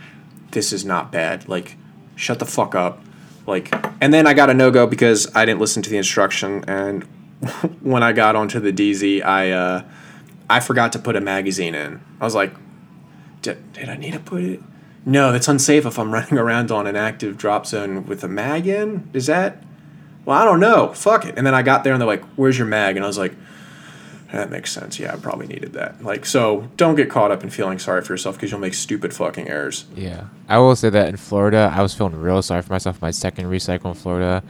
this is not bad. Like, shut the fuck up. Like, and then I got a no go because I didn't listen to the instruction. And when I got onto the DZ, I uh, I forgot to put a magazine in. I was like, did, did I need to put it? No, that's unsafe if I'm running around on an active drop zone with a mag in. Is that? Well, I don't know. Fuck it. And then I got there and they're like, "Where's your mag?" And I was like, "That makes sense. Yeah, I probably needed that." Like, so don't get caught up in feeling sorry for yourself because you'll make stupid fucking errors. Yeah, I will say that in Florida, I was feeling real sorry for myself. My second recycle in Florida,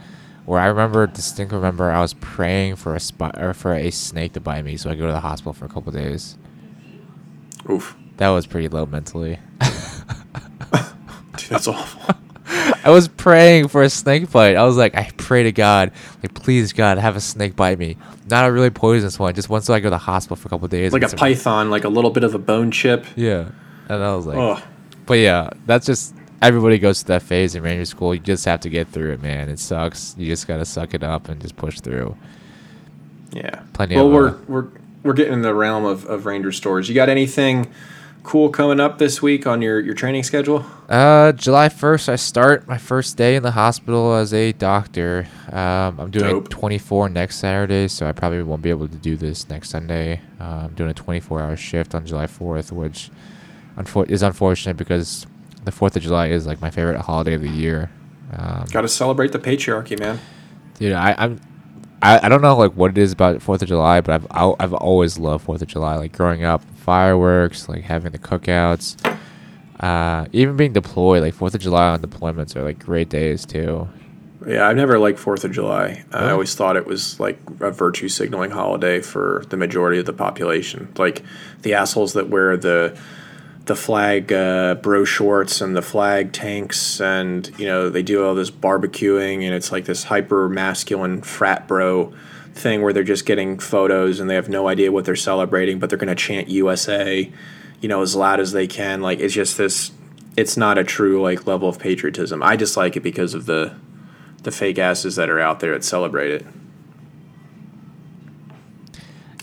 where I remember distinctly remember I was praying for a spot or for a snake to bite me, so I go to the hospital for a couple days. Oof, That was pretty low mentally. Dude, that's awful. I was praying for a snake bite. I was like, I pray to God, like please God, have a snake bite me. Not a really poisonous one, just one so I go to the hospital for a couple days. like a python, like a little bit of a bone chip. Yeah, and I was like, Ugh. But yeah, that's just everybody goes through that phase in ranger school. You just have to get through it, man. It sucks. You just gotta suck it up and just push through. Yeah. Plenty well, of, we're uh, we're we're getting in the realm of, of Ranger stores. You got anything cool coming up this week on your, your training schedule? Uh, July first, I start my first day in the hospital as a doctor. Um, I'm doing Dope. 24 next Saturday, so I probably won't be able to do this next Sunday. Uh, I'm doing a 24 hour shift on July 4th, which unfor- is unfortunate because the 4th of July is like my favorite holiday of the year. Um, Got to celebrate the patriarchy, man. Dude, I, I'm, I, I don't know like what it is about Fourth of July, but I've I'll, I've always loved Fourth of July. Like growing up, fireworks, like having the cookouts, uh, even being deployed. Like Fourth of July on deployments are like great days too. Yeah, I've never liked Fourth of July. I always thought it was like a virtue signaling holiday for the majority of the population. Like the assholes that wear the the flag uh, bro shorts and the flag tanks, and you know they do all this barbecuing, and it's like this hyper masculine frat bro thing where they're just getting photos and they have no idea what they're celebrating, but they're going to chant USA, you know, as loud as they can. Like it's just this. It's not a true like level of patriotism. I just like it because of the the fake asses that are out there that celebrate it.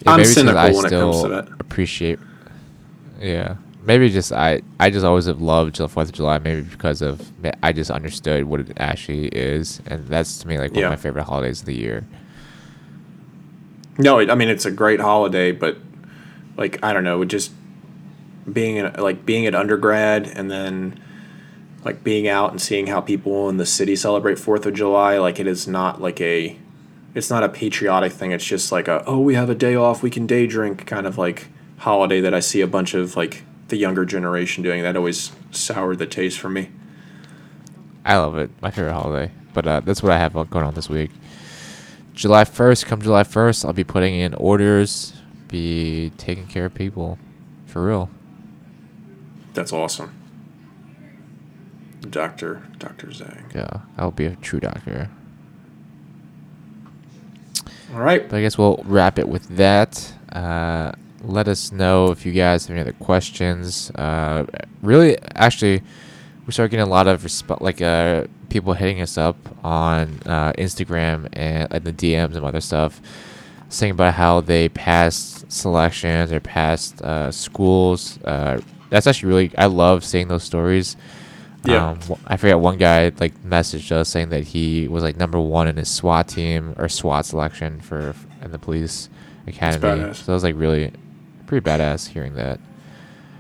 Yeah, I'm maybe it's 'cause cynical I when it comes to still that. Appreciate. Yeah, maybe just I I just always have loved the Fourth of July. Maybe because of I just understood what it actually is, and that's to me like one Yeah. of my favorite holidays of the year. No, I mean it's a great holiday, but like I don't know, just being in, like being at undergrad and then like being out and seeing how people in the city celebrate Fourth of July, like it is not like a, it's not a patriotic thing. It's just like a oh we have a day off, we can day drink kind of like holiday that I see a bunch of like the younger generation doing. That always soured the taste for me. I love it. My favorite holiday. But uh, that's what I have going on this week. July 1st, come July 1st, I'll be putting in orders, be taking care of people. For real. That's awesome. Doctor Doctor Zhang. Yeah, I'll be a true doctor. All right. But I guess we'll wrap it with that. Uh, let us know if you guys have any other questions. Uh, really, actually, we started getting a lot of resp- like uh, people hitting us up on uh, Instagram and, and the DMs and other stuff, saying about how they passed selections or passed uh, schools. Uh, that's actually really I love seeing those stories. Yeah. Um, I forget one guy like messaged us saying that he was like number one in his SWAT team or SWAT selection for in the police academy. So that was like really pretty badass hearing that.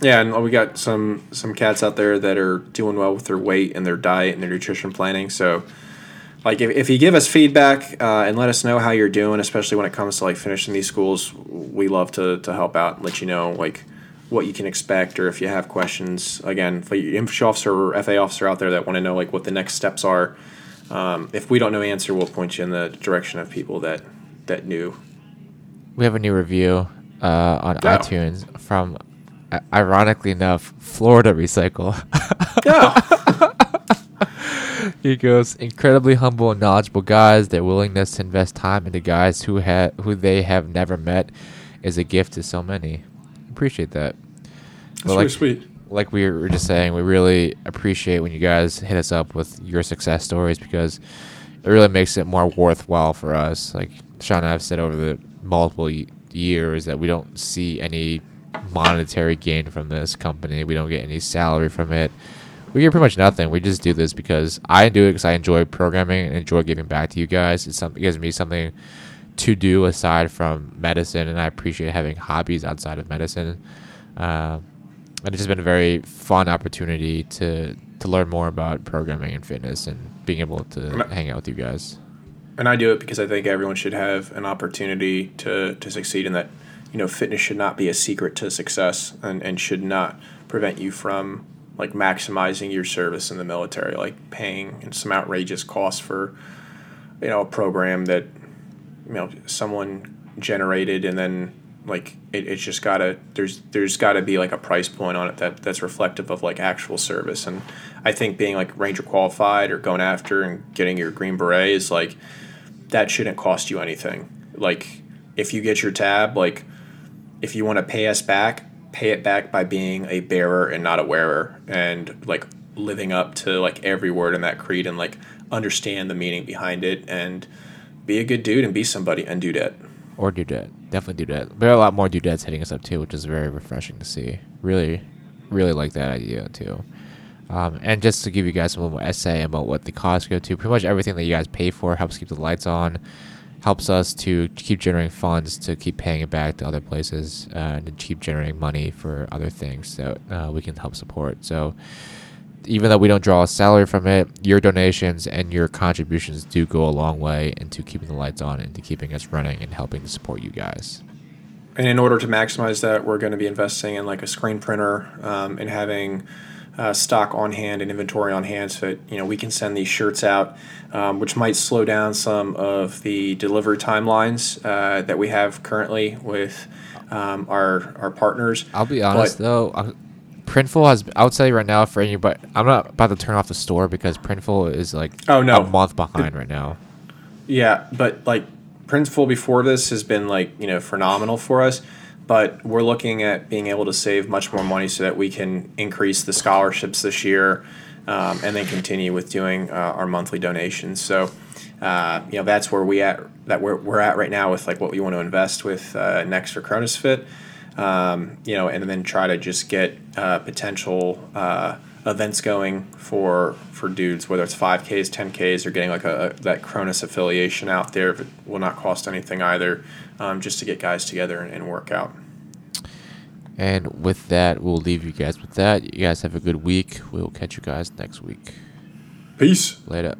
Yeah, and we got some some cats out there that are doing well with their weight and their diet and their nutrition planning. So, like, if, if you give us feedback uh, and let us know how you're doing, especially when it comes to like finishing these schools, we love to to help out and let you know like what you can expect or if you have questions. Again, for your infantry officer or FA officer out there that want to know like what the next steps are, um, if we don't know answer, we'll point you in the direction of people that that knew. We have a new review uh, on Yeah. iTunes from, uh, ironically enough, Florida Recycle. Yeah. he goes, incredibly humble and knowledgeable guys. Their willingness to invest time into guys who ha- who they have never met is a gift to so many. Appreciate that. That's really like, sweet. like we were just saying, we really appreciate when you guys hit us up with your success stories because it really makes it more worthwhile for us. Like Sean and I have said over the multiple years that we don't see any monetary gain from this company. We don't get any salary from it. We get pretty much nothing. We just do this because I do it because I enjoy programming and enjoy giving back to you guys. It's something it gives me something to do aside from medicine, and I appreciate having hobbies outside of medicine. Uh, and it's just been a very fun opportunity to to learn more about programming and fitness and being able to hang out with you guys. And I do it because I think everyone should have an opportunity to, to succeed in that. You know, fitness should not be a secret to success and, and should not prevent you from like maximizing your service in the military, like paying some outrageous costs for, you know, a program that, you know, someone generated and then like it, it's just gotta there's there's gotta be like a price point on it that that's reflective of like actual service and I think being like ranger qualified or going after and getting your green beret is like that shouldn't cost you anything. Like if you get your tab, like if you want to pay us back, pay it back by being a bearer and not a wearer and like living up to like every word in that creed and like understand the meaning behind it and be a good dude and be somebody and do that. Or do that. Definitely do that. There are a lot more dudettes hitting us up too, which is very refreshing to see. Really, really like that idea too. Um, and just to give you guys a little essay about what the costs go to, pretty much everything that you guys pay for helps keep the lights on, helps us to keep generating funds to keep paying it back to other places, uh, and to keep generating money for other things that uh, we can help support. So even though we don't draw a salary from it, your donations and your contributions do go a long way into keeping the lights on and to keeping us running and helping to support you guys. And in order to maximize that, we're going to be investing in like a screen printer um, and having uh, stock on hand and inventory on hand, so that you know we can send these shirts out, um, which might slow down some of the delivery timelines uh, that we have currently with um, our our partners. I'll be honest But- though, i Printful has. I would say right now for any, but I'm not about to turn off the store because Printful is like Oh, no. a month behind right now. Yeah, but like Printful before this has been like you know phenomenal for us, but we're looking at being able to save much more money so that we can increase the scholarships this year, um, and then continue with doing uh, our monthly donations. So. Uh, you know that's where we at that we're, we're at right now with like what we want to invest with uh, next for Cronus Fit, um, you know, and then try to just get uh, potential uh, events going for for dudes, whether it's 5Ks, 10Ks, or getting like a, that Cronus affiliation out there. It will not cost anything either, um, just to get guys together and, and work out. And with that, we'll leave you guys with that. You guys have a good week. We'll catch you guys next week. Peace. Later.